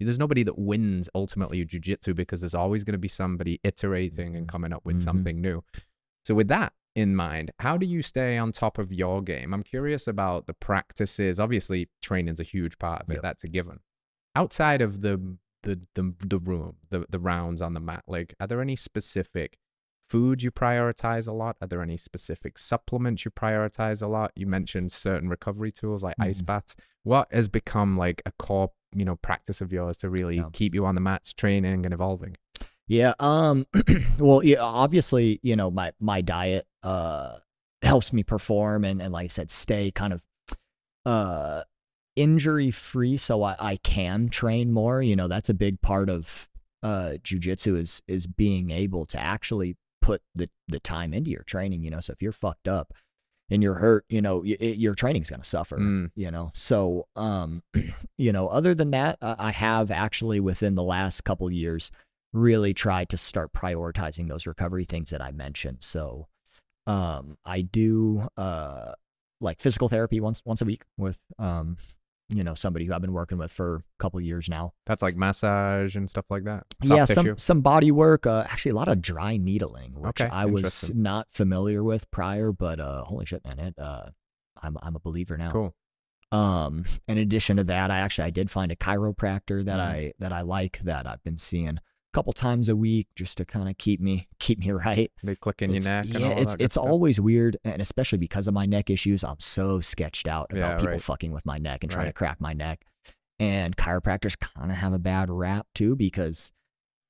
there's nobody that wins ultimately jujitsu because there's always going to be somebody iterating and coming up with Mhm. something new. So with that in mind how do you stay on top of your game? I'm curious about the practices. Obviously training's a huge part of it Yep. that's a given. Outside of the the the, the room the, the rounds on the mat like are there any specific foods you prioritize a lot? Are there any specific supplements you prioritize a lot? You mentioned certain recovery tools like ice Mhm. baths. What has become like a core you know practice of yours to really Yeah. keep you on the mats training and evolving Yeah. Um. well, yeah. Obviously, you know, my my diet uh helps me perform and and like I said, stay kind of uh injury free, so I I can train more. You know, that's a big part of uh jujitsu is is being able to actually put the the time into your training. You know, so if you're fucked up and you're hurt, you know, y- it, your training's gonna suffer Mm. you know so um you know other than that i have actually within the last couple years really try to start prioritizing those recovery things that i mentioned. So um i do uh like physical therapy once once a week with um you know somebody who i've been working with for a couple years now. That's like massage and stuff like that? Soft yeah tissue? some some body work uh actually a lot of dry needling which Okay, i was not familiar with prior but uh holy shit man it uh i'm i'm a believer now. Cool. Um, in addition to that, I actually I did find a chiropractor that Mhm. I that I like that I've been seeing couple times a week just to kind of keep me keep me right. they click in your It's- neck and yeah, all it's it's stuff. always weird, and especially because of my neck issues, I'm so sketched out about Yeah, people right. fucking with my neck and trying to crack my neck. And chiropractors kind of have a bad rap too because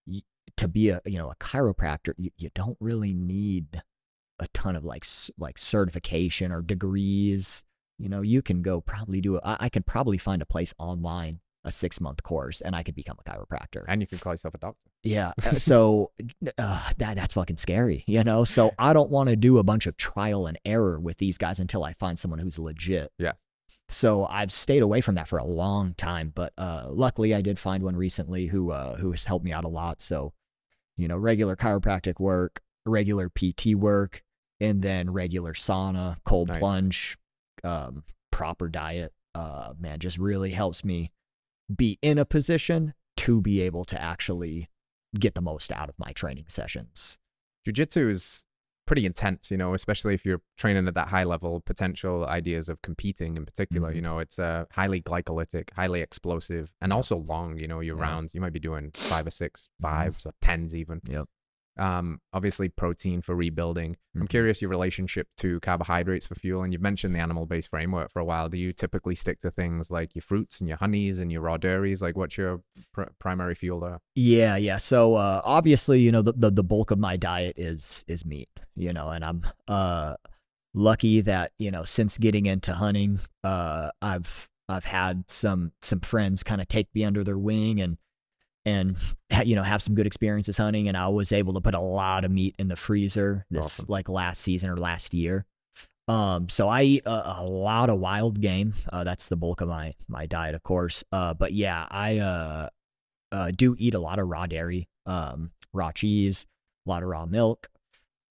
y- to be a you know a chiropractor, you, you don't really need a ton of like s- like certification or degrees. You know, you can go probably do. A, I, I can probably find a place online a six month course and I could become a chiropractor. and you can call yourself a doctor Yeah. uh, So uh, that that's fucking scary, you know. So I don't want to do a bunch of trial and error with these guys until I find someone who's legit. yes so I've stayed away from that for a long time. But uh, luckily, I did find one recently who uh, who has helped me out a lot. So, you know, regular chiropractic work, regular PT work, and then regular sauna, cold Nice. plunge, um, proper diet. Uh, man, just really helps me be in a position to be able to actually get the most out of my training sessions. Jiu-jitsu is pretty intense, you know, especially if you're training at that high level, potential ideas of competing in particular, you Mhm. know, it's uh, highly glycolytic, highly explosive, and also long, you know, your Yeah. rounds, you might be doing five or six, Mhm. or tens even. Yep. Um, obviously protein for rebuilding. I'm Mhm. curious your relationship to carbohydrates for fuel, and you've mentioned the animal-based framework for a while. Do you typically stick to things like your fruits and your honeys and your raw dairies? Like, what's your pr- primary fuel there? Yeah, yeah. So uh, obviously, you know, the, the the bulk of my diet is is meat. You know, and I'm uh lucky that you know since getting into hunting, uh, I've I've had some some friends kind of take me under their wing and and you know have some good experiences hunting, and I was able to put a lot of meat in the freezer this Awesome. like last season or last year. Um, so I eat a, a lot of wild game. Uh, that's the bulk of my my diet, of course. Uh, but yeah, I uh uh, do eat a lot of raw dairy, um, raw cheese, a lot of raw milk.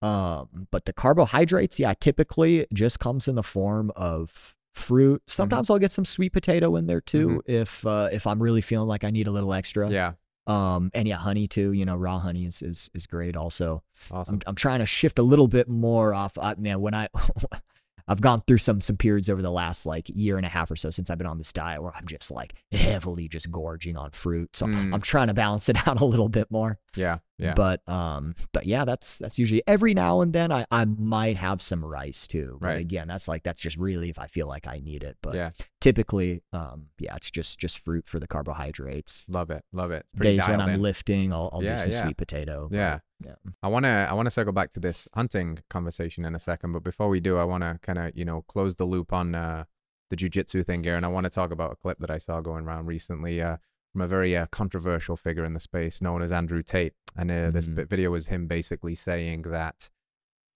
Um, but the carbohydrates, yeah, typically just comes in the form of fruit. Sometimes I'll get some sweet potato in there too if uh, if I'm really feeling like I need a little extra. Yeah, Um, and yeah, honey too. You know, raw honey is is, is great also. awesome. I'm, I'm trying to shift a little bit more off. I, man, when I I've gone through some some periods over the last like year and a half or so since I've been on this diet where I'm just like heavily just gorging on fruit. So Mm. I'm trying to balance it out a little bit more. yeah, yeah. But um, but yeah, that's that's usually every now and then I I might have some rice too. But Right. again, that's like that's just really if I feel like I need it. But yeah, typically, um, yeah, it's just just fruit for the carbohydrates. love it, love it. Pretty Days when I'm in. lifting, I'll, I'll Yeah, do some yeah. sweet potato. Yeah. yeah. I want to I want to circle back to this hunting conversation in a second, but before we do, I want to kind of you know close the loop on uh, the jujitsu thing here, and I want to talk about a clip that I saw going around recently uh, from a very uh, controversial figure in the space known as Andrew Tate, and uh, this Mhm. bit video was him basically saying that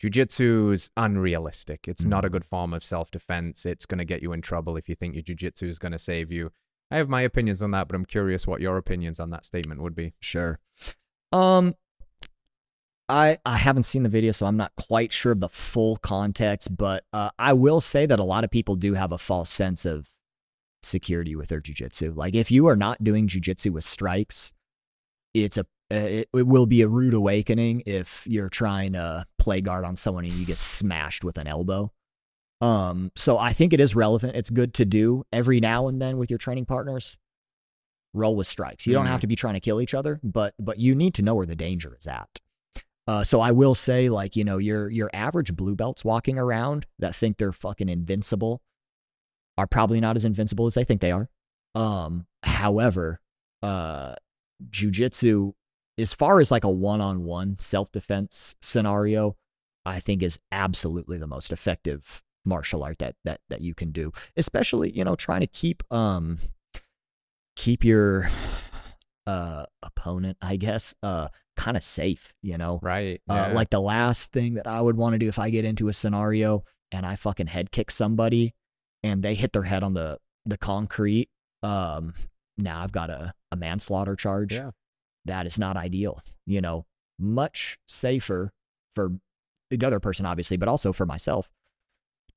jujitsu is unrealistic. It's not a Mhm. good form of self defense. It's going to get you in trouble if you think your jujitsu is going to save you. I have my opinions on that, but I'm curious what your opinions on that statement would be. Sure. Um I I haven't seen the video so I'm not quite sure of the full context, but uh, I will say that a lot of people do have a false sense of security with their jujitsu. Like if you are not doing jujitsu with strikes, it's a uh, it, it will be a rude awakening if you're trying to play guard on someone and you get smashed with an elbow. Um, so I think it is relevant. It's good to do every now and then with your training partners. Roll with strikes. You don't have Mhm. to be trying to kill each other, but but you need to know where the danger is at. Uh, so I will say, like you know, your your average blue belts walking around that think they're fucking invincible are probably not as invincible as they think they are. Um, however, uh, jujitsu, as far as like a one-on-one self-defense scenario, I think is absolutely the most effective martial art that that that you can do. Especially, you know, trying to keep um keep your uh opponent, I guess, uh kind of safe, you know. Right. Uh, like the last thing that I would want to do if I get into a scenario and I fucking head kick somebody and they hit their head on the the concrete, um, now I've got a, a manslaughter charge. Yeah. That is not ideal. You know, much safer for the other person, obviously, but also for myself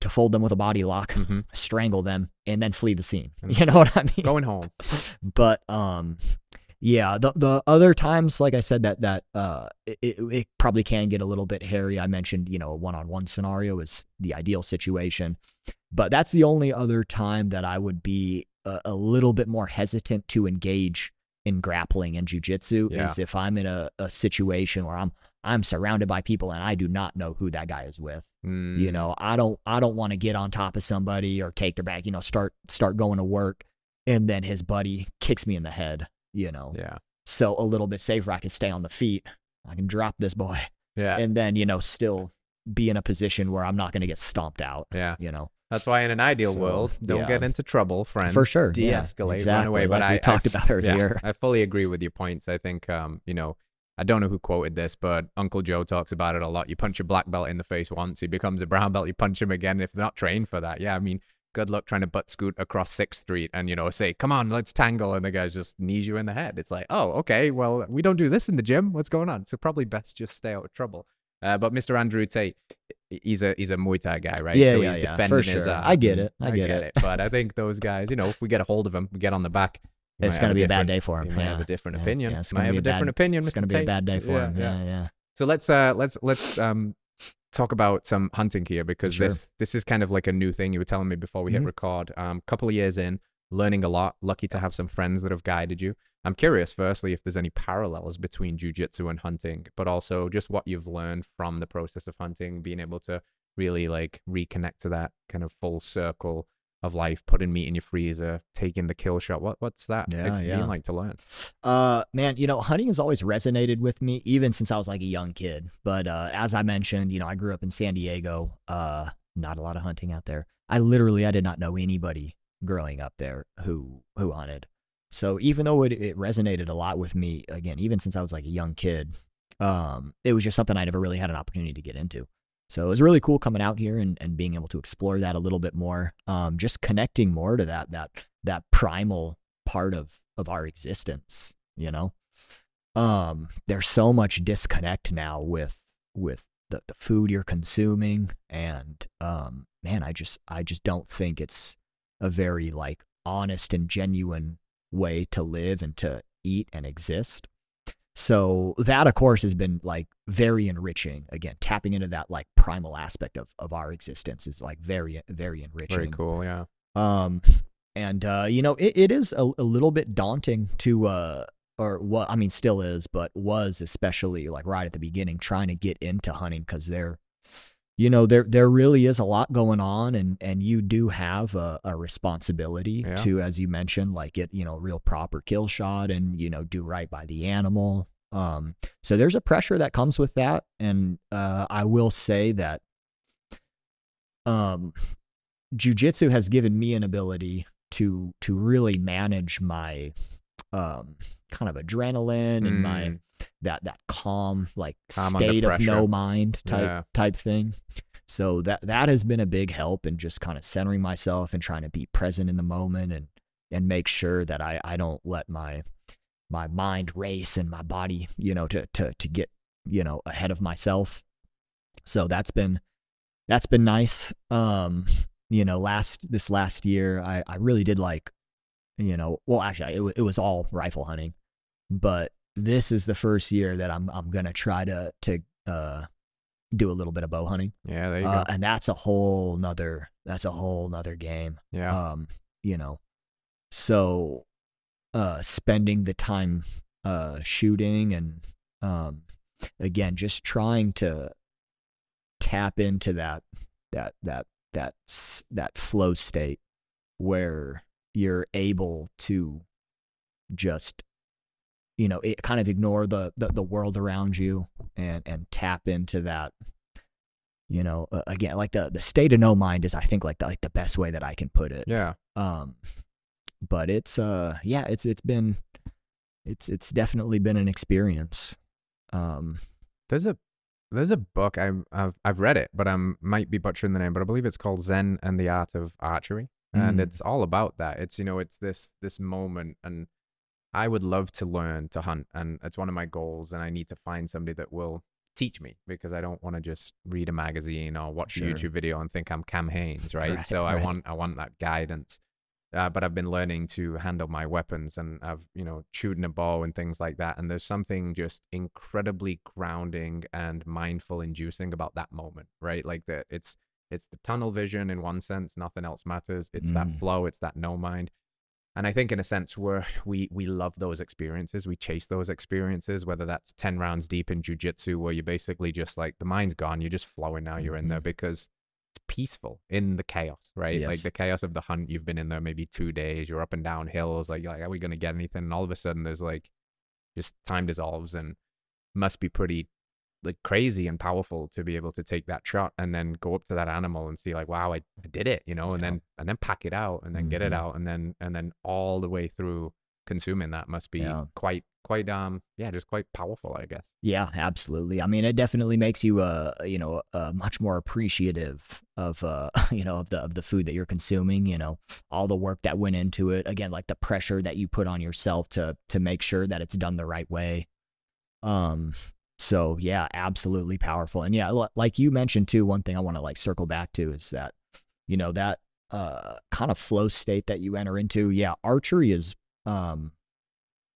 to fold them with a body lock, Mhm. strangle them, and then flee the scene. And You know what I mean? Going home. but um yeah the the other times like i said that that uh it, it, it probably can get a little bit hairy i mentioned you know a one-on-one scenario is the ideal situation but that's the only other time that i would be a, a little bit more hesitant to engage in grappling and jujitsu Yeah. is if i'm in a, a situation where i'm i'm surrounded by people and i do not know who that guy is with you Mm, know i don't i don't want to get on top of somebody or take their back you know start start going to work and then his buddy kicks me in the head you know Yeah. so a little bit safer i can stay on the feet i can drop this boy Yeah. and then you know still be in a position where i'm not going to get stomped out yeah. you know That's why in an ideal So, world, don't yeah. get into trouble, friends. For sure, De-escalate, run exactly, away. But like I talked I about earlier. Yeah, I fully agree with your points. I think, um, you know, I don't know who quoted this, but Uncle Joe talks about it a lot. You punch a black belt in the face once, he becomes a brown belt. You punch him again if they're not trained for that. Yeah, I mean, good luck trying to butt scoot across Sixth Street and you know say, "Come on, let's tangle," and the guy just knees you in the head. It's like, oh, okay, well, we don't do this in the gym. What's going on? So probably best just stay out of trouble. Uh, but Mr. Andrew Tate, he's a he's a Muay Thai guy, right? Yeah, so yeah, he's yeah, defending for his sure. art I get it. I get it. But I think those guys, you know, if we get a hold of him, we get on the back. It's gonna be a bad day for him. He might yeah. have a different Yeah, opinion. Yeah, it's might have a bad- different opinion. It's gonna be a bad day for Yeah, him. yeah. Yeah. So let's uh let's let's um talk about some hunting here because Sure. this this is kind of like a new thing you were telling me before we hit Mhm. record. Um couple of years in, learning a lot, lucky to have some friends that have guided you. I'm curious firstly if there's any parallels between jujitsu and hunting, but also just what you've learned from the process of hunting, being able to really like reconnect to that kind of full circle of life, putting meat in your freezer, taking the kill shot. What what's that Yeah, yeah. like to learn? Uh, man, you know, hunting has always resonated with me, even since I was like a young kid. But uh, as I mentioned, you know, I grew up in San Diego. Uh, not a lot of hunting out there. I literally, I did not know anybody growing up there who who hunted. So even though it, it resonated a lot with me, again, even since I was like a young kid, um, it was just something I never really had an opportunity to get into. So it was really cool coming out here and, and being able to explore that a little bit more. Um, just connecting more to that that that primal part of of our existence. You know, um, there's so much disconnect now with with the, the food you're consuming, and um, man, I just I just don't think it's a very like honest and genuine way to live and to eat and exist. So that of course has been like very enriching. Again, tapping into that like primal aspect of, of our existence is like very very enriching. Very cool, yeah. Um, and uh, you know, it, it is a, a little bit daunting to uh, or what I mean, still is, but was especially like right at the beginning, trying to get into hunting because there, you know, there there really is a lot going on, and and you do have a, a responsibility Yeah. to, as you mentioned, like get you know real proper kill shot and you know do right by the animal. Um, so there's a pressure that comes with that, and uh, I will say that um jujitsu has given me an ability to to really manage my um kind of adrenaline and my Mm. That that calm like Calm state of no mind type Yeah. type thing. So that that has been a big help in just kind of centering myself and trying to be present in the moment and and make sure that I I don't let my my mind race and my body you know to to to get you know ahead of myself. So that's been that's been nice. Um you know last this last year i i really did like you know well actually it, it was all rifle hunting but this is the first year that i'm i'm gonna try to to uh do a little bit of bow hunting Yeah, there you uh, go. and that's a whole nother that's a whole nother game Yeah. um you know so uh spending the time uh shooting and um again just trying to tap into that that that that that flow state where you're able to just you know it kind of ignore the, the the world around you and and tap into that you know uh, again like the the state of no mind is i think like the, like the best way that i can put it yeah. um but it's uh yeah it's it's been it's it's definitely been an experience um There's a there's a book I've I've, I've read it, but I might be butchering the name, but I believe it's called Zen and the Art of Archery, and Mm. it's all about that. It's you know it's this this moment, and I would love to learn to hunt, and it's one of my goals, and I need to find somebody that will teach me because I don't want to just read a magazine or watch Sure. a YouTube video and think I'm Cam Hanes, right? Right, so I want I want that guidance. Uh, but I've been learning to handle my weapons and I've, you know, shooting a bow and things like that. And there's something just incredibly grounding and mindful inducing about that moment, right? Like that it's it's the tunnel vision in one sense, nothing else matters. It's that Mm. flow, it's that no mind. And I think in a sense where we we love those experiences, we chase those experiences, whether that's 10 rounds deep in jujitsu where you're basically just like the mind's gone, you're just flowing now, you're in there mm-hmm. because it's peaceful in the chaos, right? Like the chaos of the hunt. You've been in there maybe two days. You're up and down hills. Like, like, are we gonna get anything? And all of a sudden, there's like, just time dissolves and must be pretty like crazy and powerful to be able to take that shot and then go up to that animal and see like, wow, I, I did it, you know, and Yeah. then and then pack it out and then get it Mhm. out and then and then all the way through consuming that must be Yeah. quite quite um yeah just quite powerful I guess. Yeah, absolutely. I mean, it definitely makes you uh you know uh, much more appreciative of uh you know of the of the food that you're consuming. You know, all the work that went into it. Again, like the pressure that you put on yourself to to make sure that it's done the right way. Um. So yeah, absolutely powerful. And yeah, like you mentioned too, one thing I want to like circle back to is that you know that uh kind of flow state that you enter into. Yeah, archery is um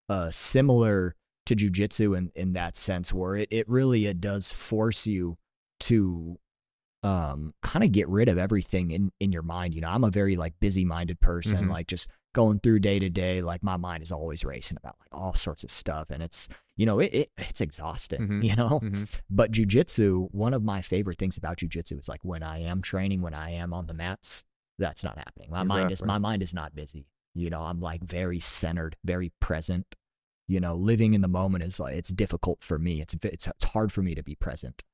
uh similar to jujitsu in in that sense where it, it really it does force you to um kind of get rid of everything in in your mind you know i'm a very like busy minded person Mhm. like just going through day to day like my mind is always racing about like all sorts of stuff and it's you know it, it it's exhausting Mhm. you know? Hmm but jujitsu one of my favorite things about jujitsu is like when i am training when i am on the mats that's not happening. My mind is my mind is not busy you know? I'm like very centered very present you know? Living in the moment is like it's difficult for me. It's it's, it's hard for me to be present.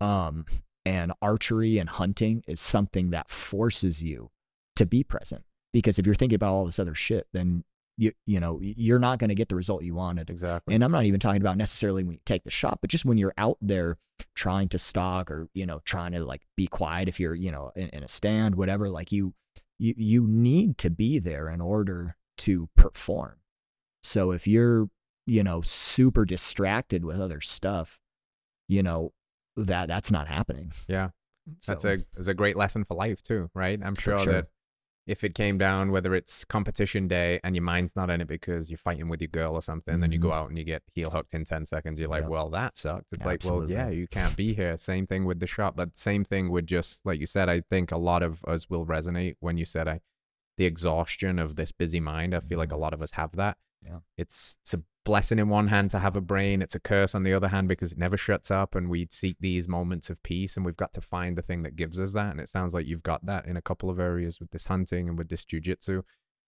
Um and archery and hunting is something that forces you to be present because if you're thinking about all this other shit then you you know you're not going to get the result you wanted Exactly. and I'm not even talking about necessarily when you take the shot, but just when you're out there trying to stalk or, you know, trying to like be quiet if you're, you know, in, in a stand, whatever, like you, you, you need to be there in order to perform. So if you're, you know, super distracted with other stuff, you know, that that's not happening. yeah. That's a is a great lesson for life too, right? I'm sure, sure. that if it came down whether it's competition day and your mind's not in it because you're fighting with your girl or something, then you go out and you get heel hooked in 10 seconds. You're like, Mm-hmm. Yep. well, that sucked. It's like, well, yeah, you can't be here. Same thing with the shot, but same thing with just like you said. I think a lot of us will resonate when you said I, the exhaustion of this busy mind. I feel like a lot of us have that. Mm-hmm. Yeah. It's it's a blessing in one hand to have a brain. It's a curse on the other hand because it never shuts up, and we seek these moments of peace, and we've got to find the thing that gives us that. And it sounds like you've got that in a couple of areas with this hunting and with this jujitsu,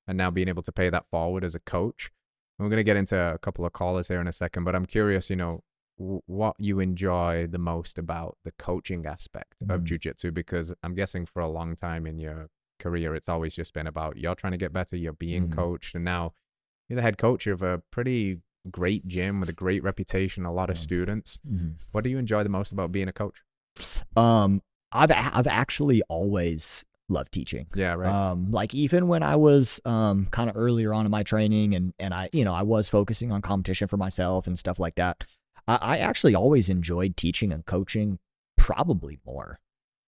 and now being able to pay that forward as a coach. And we're gonna get into a couple of callers here in a second, but I'm curious, you know, w- what you enjoy the most about the coaching aspect of Mm. jujitsu because I'm guessing for a long time in your career, it's always just been about you're trying to get better, you're being Mhm. coached, and now you're the head coach of a pretty great gym with a great reputation, a lot of Yeah. students. Mhm. What do you enjoy the most about being a coach? Um, I've I've actually always loved teaching. Yeah, right. Um, like even when I was um kind of earlier on in my training and and I you know I was focusing on competition for myself and stuff like that. I, I actually always enjoyed teaching and coaching probably more.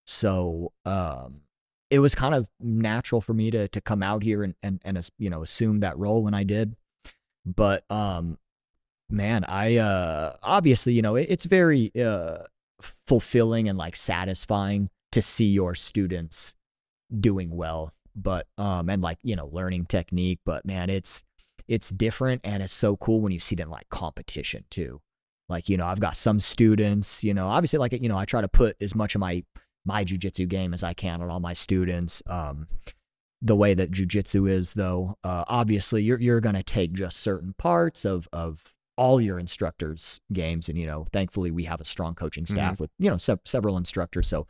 So um, it was kind of natural for me to to come out here and and and you know assume that role when I did. But um, man, I uh obviously you know it, it's very uh fulfilling and like satisfying to see your students doing well but um and like you know learning technique but man it's it's different and it's so cool when you see them like competition too like you know i've got some students you know obviously like you know i try to put as much of my my jujitsu game as i can on all my students um the way that jujitsu is though uh obviously you're you're going to take just certain parts of of all your instructors games and you know thankfully we have a strong coaching staff with you know se- several instructors so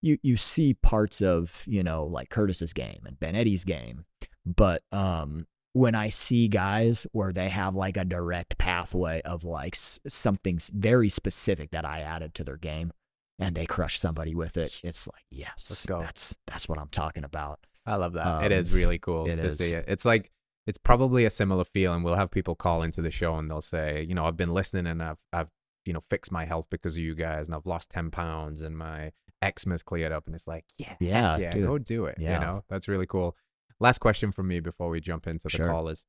you you see parts of you know like Curtis's game and Ben Eddie's game, but um when I see guys where they have like a direct pathway of like s- something very specific that I added to their game, and they crush somebody with it, it's like yes, Let's go. That's that's what I'm talking about. I love that. it um, is really cool it to is. see it. It's like it's probably a similar feeling. We'll have people call into the show and they'll say, you know, I've been listening and I've I've you know fixed my health because of you guys and I've lost ten pounds and my eczema's cleared up and it's like yeah Yeah, yeah dude. go do it. You know that's really cool. Last question from me before we jump into the Sure. callers.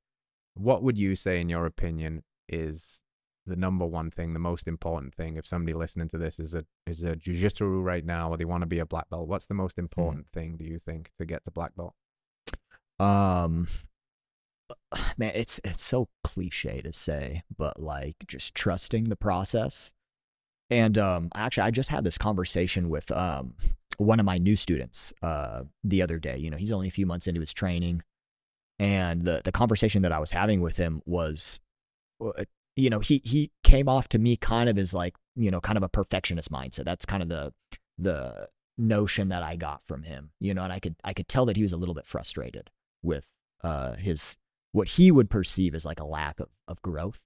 What would you say, in your opinion, is the number one thing, the most important thing? If somebody listening to this is a is a jujitsu right now, or they want to be a black belt, what's the most Mm-hmm. important thing do you think to get to black belt? Um, man, it's it's so cliche to say, but like just trusting the process. And um, actually, I just had this conversation with um one of my new students uh the other day. You know, he's only a few months into his training, and the the conversation that I was having with him was, uh, you know, he he came off to me kind of as like you know kind of a perfectionist mindset. That's kind of the the notion that I got from him. You know, and I could I could tell that he was a little bit frustrated with uh his what he would perceive as like a lack of, of growth.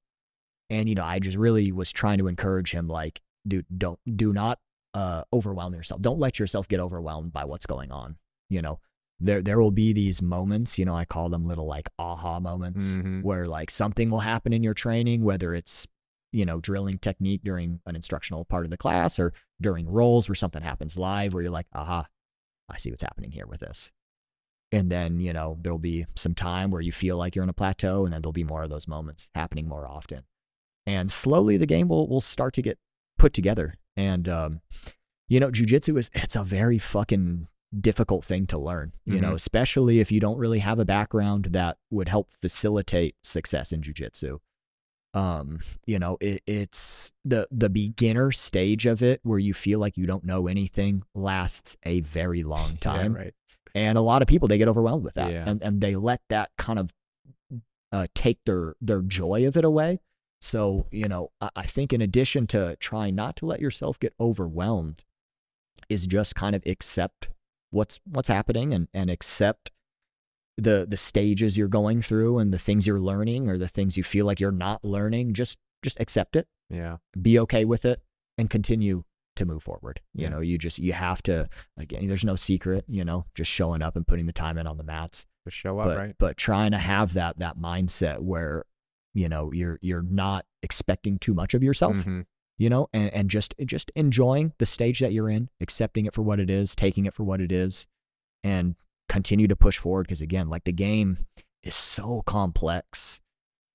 And, you know, I just really was trying to encourage him, like, dude, don't, do not uh, overwhelm yourself. Don't let yourself get overwhelmed by what's going on. You know, there, there will be these moments, you know, I call them little like aha moments Mhm. where like something will happen in your training, whether it's, you know, drilling technique during an instructional part of the class or during rolls where something happens live where you're like, aha, I see what's happening here with this. And then, you know, there'll be some time where you feel like you're in a plateau, and then there'll be more of those moments happening more often. And slowly the game will, will start to get put together. And, um, you know, jujitsu is, it's a very fucking difficult thing to learn, you know, Mhm. especially if you don't really have a background that would help facilitate success in jujitsu. Um, you know, it, it's the the beginner stage of it where you feel like you don't know anything lasts a very long time. Yeah, right. And a lot of people they get overwhelmed with that, Yeah. and and they let that kind of uh, take their their joy of it away. So you know, I, I think in addition to trying not to let yourself get overwhelmed, is just kind of accept what's what's happening and and accept the the stages you're going through and the things you're learning or the things you feel like you're not learning. Just just accept it Yeah. be okay with it and continue to move forward. You Yeah. know, you just you have to again, there's no secret, you know, just showing up and putting the time in on the mats. Just show up, but right? but trying to have that that mindset where, you know, you're you're not expecting too much of yourself, Mhm. You know, and, and just just enjoying the stage that you're in, accepting it for what it is, taking it for what it is, and continue to push forward. Because again, like the game is so complex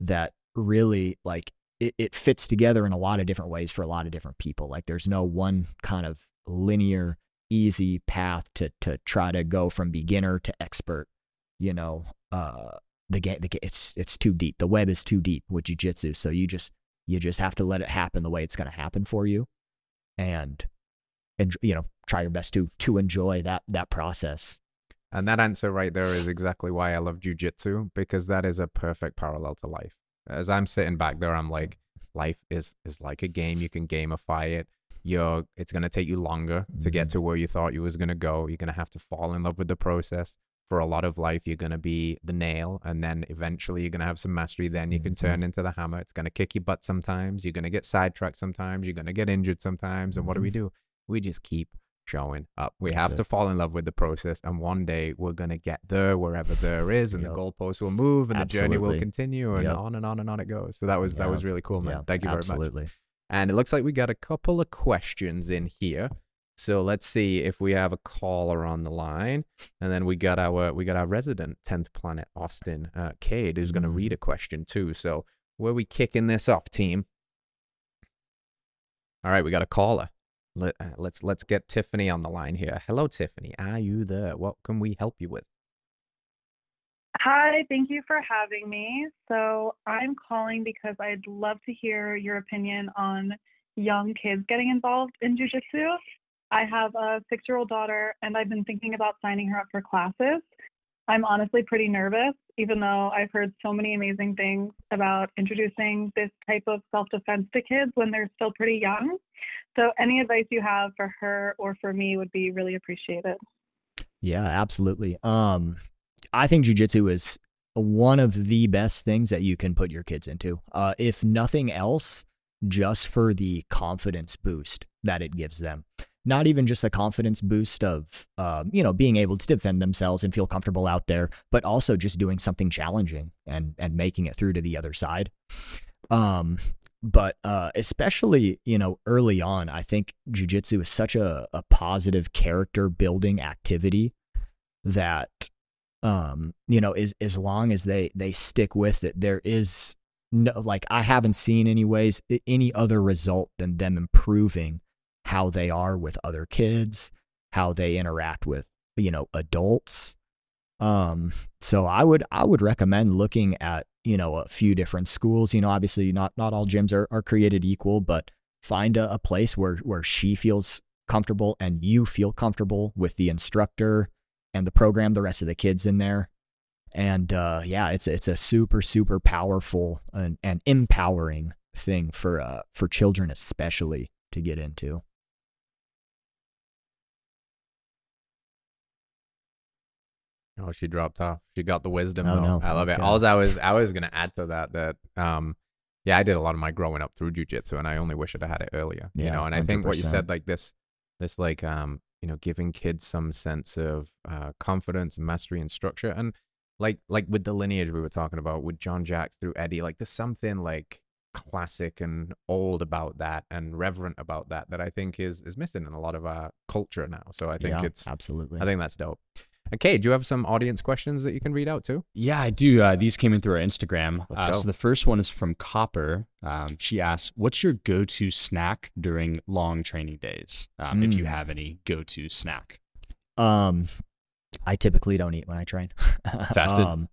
that really like it, it fits together in a lot of different ways for a lot of different people. Like there's no one kind of linear, easy path to to try to go from beginner to expert. You know, uh, the game, the ga- it's it's too deep. The web is too deep with jujitsu. So you just you just have to let it happen the way it's going to happen for you, and and you know try your best to to enjoy that that process. And that answer right there is exactly why I love jujitsu because that is a perfect parallel to life. As I'm sitting back there, I'm like, life is is like a game. You can gamify it. You're it's gonna take you longer to get Mhm. to where you thought you was gonna go. You're gonna have to fall in love with the process. For a lot of life, you're gonna be the nail, and then eventually you're gonna have some mastery. Then you can Mhm. turn into the hammer. It's gonna kick your butt sometimes. You're gonna get sidetracked sometimes. You're gonna get injured sometimes. And what do we do? We just keep showing up. We That's have it. to fall in love with the process, and one day we're gonna get there, wherever there is, and Yep. the goalposts will move, and the journey will continue, and Yep. on and on and on it goes. So that was that was really cool, man. Thank you very much. absolutely. And it looks like we got a couple of questions in here. So let's see if we have a caller on the line, and then we got our we got our resident tenth planet Austin uh, Cade who's going to read a question too. So where we kicking this off, team? All right, we got a caller. Let, uh, let's let's get Tiffany on the line here. Hello, Tiffany. Are you there? What can we help you with? Hi, thank you for having me. So, I'm calling because I'd love to hear your opinion on young kids getting involved in jujitsu. I have a six year old daughter, and I've been thinking about signing her up for classes. I'm honestly pretty nervous, even though I've heard so many amazing things about introducing this type of self defense to kids when they're still pretty young. So, any advice you have for her or for me would be really appreciated. Yeah, absolutely. Um, I think jujitsu is one of the best things that you can put your kids into. Uh, if nothing else, just for the confidence boost that it gives them. Not even just a confidence boost of, um, you know, being able to defend themselves and feel comfortable out there, but also just doing something challenging and and making it through to the other side. Um, but uh, especially you know early on, I think jujitsu is such a, a positive character building activity that um you know is as long as they they stick with it, there is no like I haven't seen anyways any other result than them improving how they are with other kids, how they interact with you know adults. Um, so I would I would recommend looking at you know a few different schools. You know, obviously not not all gyms are, are created equal, but find a, a place where where she feels comfortable and you feel comfortable with the instructor and the program, the rest of the kids in there. And uh, yeah, it's it's a super super powerful and, and empowering thing for uh, for children especially to get into. Oh, she dropped off. She got the wisdom. Oh, no. I love it. All I was I was gonna add to that that um yeah, I did a lot of my growing up through jujitsu and I only wish I'd had it earlier. you know, and I think what you said, like this this like um, you know, giving kids some sense of uh confidence, mastery and structure. And like like with the lineage we were talking about with Jean Jacques through Eddie, like there's something like classic and old about that and reverent about that that I think is is missing in a lot of our culture now. So I think yeah, it's absolutely. I think that's dope. Okay, do you have some audience questions that you can read out too? Yeah, I do. Uh, these came in through our Instagram. Let's Uh, go. so the first one is from Copper. Um, she asks, "What's your go-to snack during long training days? Um, If you Mm. have any go-to snack." Um, I typically don't eat when I train. Fasted? um,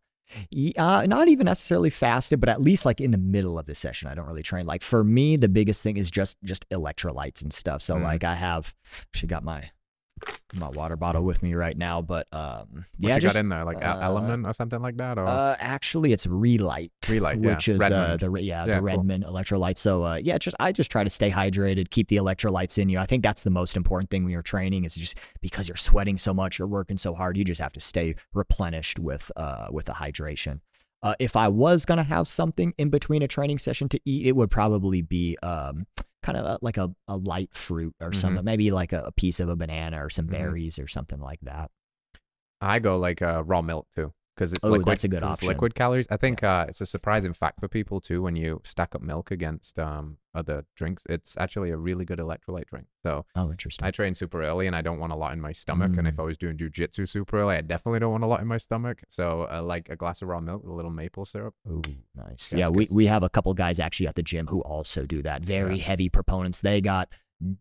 uh, not even necessarily fasted, but at least like in the middle of the session, I don't really train. Like for me, the biggest thing is just just electrolytes and stuff. So Mm. like I have, she got my my water bottle with me right now, but um, What yeah, you just got in there, like uh, LMNT or something like that, or uh, actually, it's Re-Lyte. Re-Lyte, yeah. which is uh, the yeah, Yeah, the cool. Redmond electrolyte. So uh, yeah, just I just try to stay hydrated, keep the electrolytes in you. I think that's the most important thing when you're training is just because you're sweating so much, you're working so hard, you just have to stay replenished with uh with the hydration. Uh, if I was gonna have something in between a training session to eat, it would probably be um kind of like a, a light fruit or Mhm. something, maybe like a, a piece of a banana or some Mhm. berries or something like that. I go like uh, raw milk too, because it's Oh, liquid. that's a good option. liquid calories. I think uh, it's a surprising fact for people too when you stack up milk against um other drinks. It's actually a really good electrolyte drink. So Oh, interesting. I train super early and I don't want a lot in my stomach. And if Mm. I was doing jujitsu super early, I definitely don't want a lot in my stomach. So uh, like a glass of raw milk with a little maple syrup. Ooh, nice. Yeah, Yeah, we, we have a couple guys actually at the gym who also do that. Very heavy proponents. They got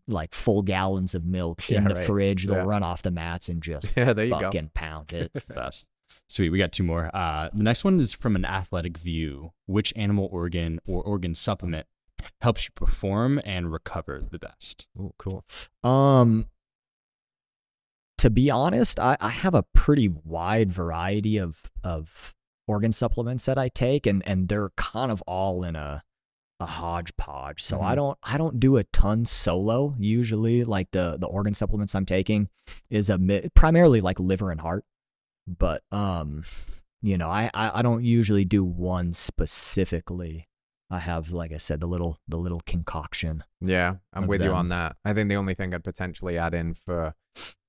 like full gallons of milk in the right. fridge. They'll Yeah. run off the mats and just Yeah, there you go. fucking pound it. It's the best. Sweet. We got two more. Uh, the next one is from an athletic view. Which animal organ or organ supplement helps you perform and recover the best? Oh, cool. Um, to be honest, I, I have a pretty wide variety of of organ supplements that I take, and and they're kind of all in a a hodgepodge. So I Mhm. don't I don't do a ton solo. Usually, like the the organ supplements I'm taking is a mi- primarily like liver and heart, but um, you know, I I, I don't usually do one specifically. I have, like I said, the little the little concoction. Yeah, I'm of with you on that. I think the only thing I'd potentially add in for,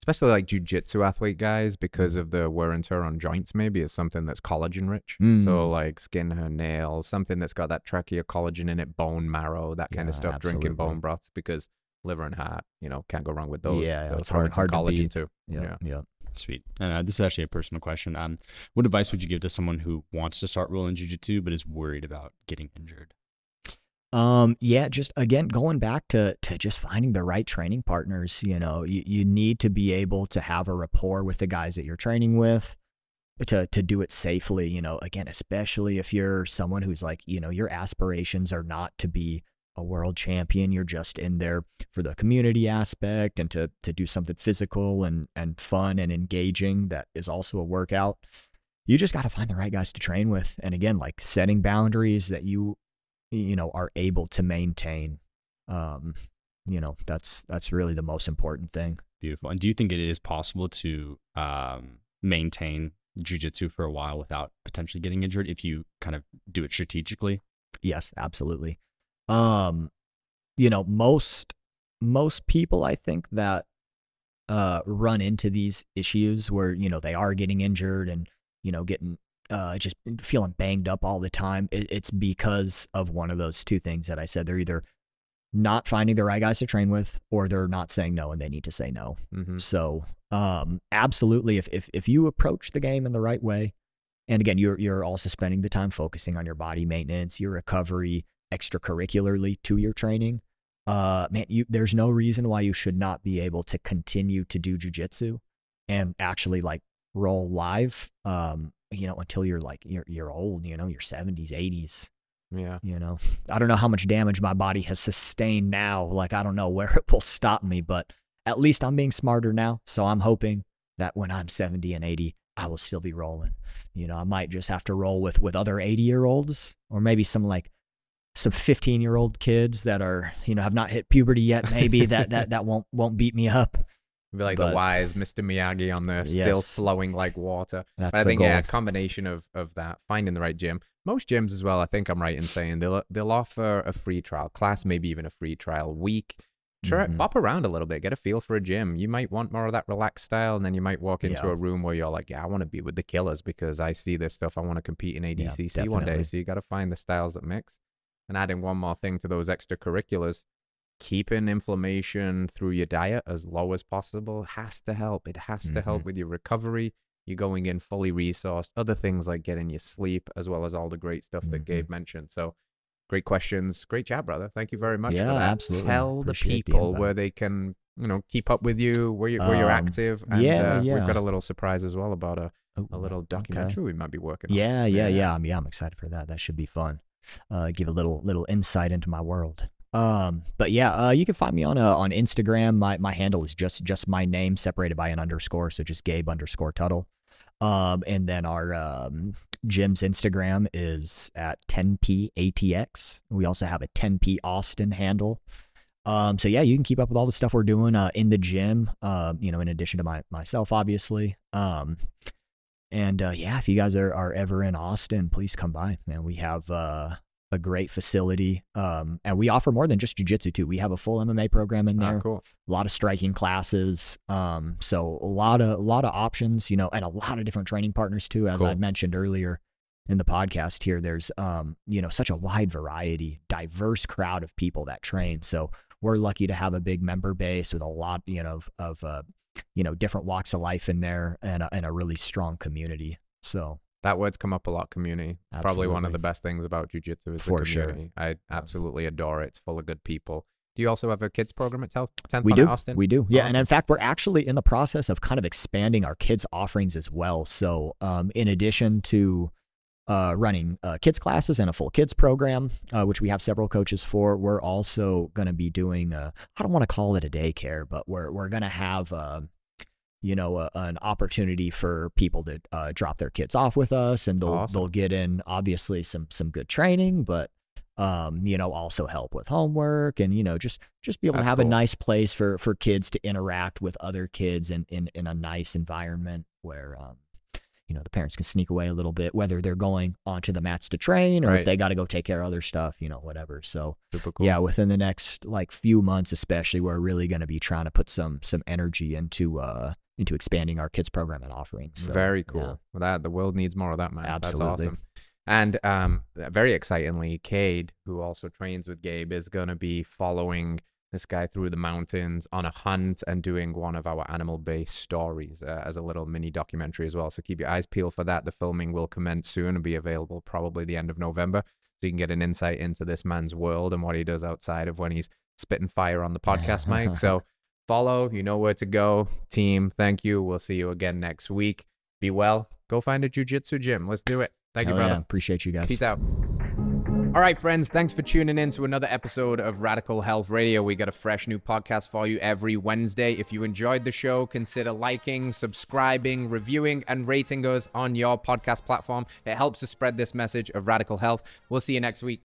especially like jujitsu athlete guys, because Mm. of the wear and tear on joints, maybe is something that's collagen rich. So Mm. like skin, her nails, something that's got that trachea collagen in it, bone marrow, that kind of Yeah, stuff. Drinking bone broth because liver and heart, you know, can't go wrong with those. Yeah, so it's hard- hard to collagen beat. too. Yeah, yeah. Sweet. And uh, this is actually a personal question. Um, what advice would you give to someone who wants to start rolling jujitsu but is worried about getting injured? Um, yeah, just again going back to to just finding the right training partners. You know, you, you need to be able to have a rapport with the guys that you're training with to to do it safely. You know, again, especially if you're someone who's like, you know, your aspirations are not to be a world champion. You're just in there for the community aspect and to to do something physical and and fun and engaging that is also a workout. You just got to find the right guys to train with. And again, like setting boundaries that you you know are able to maintain um you know that's that's really the most important thing Beautiful. And do you think it is possible to um, maintain jujitsu for a while without potentially getting injured if you kind of do it strategically? yes absolutely um you know most most people i think that uh run into these issues where you know they are getting injured and you know getting uh just feeling banged up all the time it, it's because of one of those two things that i said. They're either not finding the right guys to train with or they're not saying no and they need to say no. Hmm So, um, absolutely, if, if if you approach the game in the right way, and again, you're you're also spending the time focusing on your body maintenance, your recovery, extracurricularly to your training. Uh, man, you there's no reason why you should not be able to continue to do jujitsu and actually like roll live. Um, you know, until you're like you're you're old, you know, your 70s, 80s. Yeah. You know, I don't know how much damage my body has sustained now. Like, I don't know where it will stop me, but at least I'm being smarter now. So I'm hoping that when I'm 70 and 80, I will still be rolling. You know, I might just have to roll with with other 80 year olds or maybe some like some 15 year old kids that are, you know, have not hit puberty yet. Maybe that that that won't won't beat me up. Be like But- the wise Mr. Miyagi on there, still Yes. flowing like water. That's But I think goal. yeah, a combination of of that, finding the right gym. Most gyms as well. I think I'm right in saying they'll they'll offer a free trial class, maybe even a free trial week. Try Mhm. bop around a little bit, get a feel for a gym. You might want more of that relaxed style, and then you might walk into Yeah. a room where you're like, yeah, I want to be with the killers because I see this stuff. I want to compete in ADCC one day. So you got to find the styles that mix. And adding one more thing to those extracurriculars, keeping inflammation through your diet as low as possible has to help. It has to help Mhm. with your recovery. You're going in fully resourced. Other things like getting your sleep, as well as all the great stuff that Mhm. Gabe mentioned. So, great questions, great chat, brother. Thank you very much Yeah, for that. absolutely. Tell the Appreciate the people where they can, you know, keep up with you, where you where you're Um, active, and yeah, uh, we've got a little surprise as well about a, Oh, a little okay. documentary we might be working on. Yeah, yeah, yeah. I'm, yeah, I'm excited for that. That should be fun. Uh, give a little little insight into my world. Um, but yeah, uh, you can find me on uh, on Instagram. My my handle is just just my name separated by an underscore, so just Gabe underscore Tuttle. Um, and then our um, gym's Instagram is at 10p-atx. We also have a 10p Austin handle. Um, so yeah, you can keep up with all the stuff we're doing uh, in the gym. Um, you know, in addition to my myself, obviously. Um, and uh, yeah, if you guys are, are ever in Austin, please come by, man. We have uh, a great facility, um, and we offer more than just jujitsu too. We have a full MMA program in Ah, there, cool. a lot of striking classes, um, so a lot of a lot of options, you know, and a lot of different training partners too. As I mentioned earlier in the podcast here, there's um, you know such a wide variety, diverse crowd of people that train. So we're lucky to have a big member base with a lot, you know, of, of uh, you know different walks of life in there and a, and a really strong community. So That word's come up a lot, community. It's probably one of the best things about jujitsu is For the sure. I absolutely adore it. It's full of good people. Do you also have a kids program at 10th we do, Austin? we do, yeah. And in fact, we're actually in the process of kind of expanding our kids offerings as well. So um, in addition to uh, running uh, kids classes and a full kids program, uh, which we have several coaches for. We're also going to be doing, uh, I don't want to call it a daycare, but we're, we're going to have, uh, you know, a, an opportunity for people to uh, drop their kids off with us and they'll, Awesome. they'll get in obviously some, some good training, but um, you know, also help with homework and, you know, just, just be able That's to have cool. a nice place for, for kids to interact with other kids in, in, in a nice environment where, um, you know, the parents can sneak away a little bit, whether they're going onto the mats to train or Right. if they got to go take care of other stuff, you know, whatever. So cool. yeah, within the next like few months, especially, we're really going to be trying to put some some energy into uh into expanding our kids program and offerings. So, very yeah. cool. Well, that the world needs more of that, man. Absolutely. That's awesome. And um, very excitingly, Cade, who also trains with Gabe, is going to be following this guy through the mountains on a hunt and doing one of our animal-based stories uh, as a little mini documentary as well. So keep your eyes peeled for that. The filming will commence soon and be available probably the end of November, so you can get an insight into this man's world and what he does outside of when he's spitting fire on the podcast mic. So follow, you know where to go. Team, thank you. We'll see you again next week. Be well. Go find a jujitsu gym. Let's do it. Thank you, Hell yeah, brother. Appreciate you guys. Peace out. All right, friends. Thanks for tuning in to another episode of Radical Health Radio. We got a fresh new podcast for you every Wednesday. If you enjoyed the show, consider liking, subscribing, reviewing, and rating us on your podcast platform. It helps to spread this message of radical health. We'll see you next week.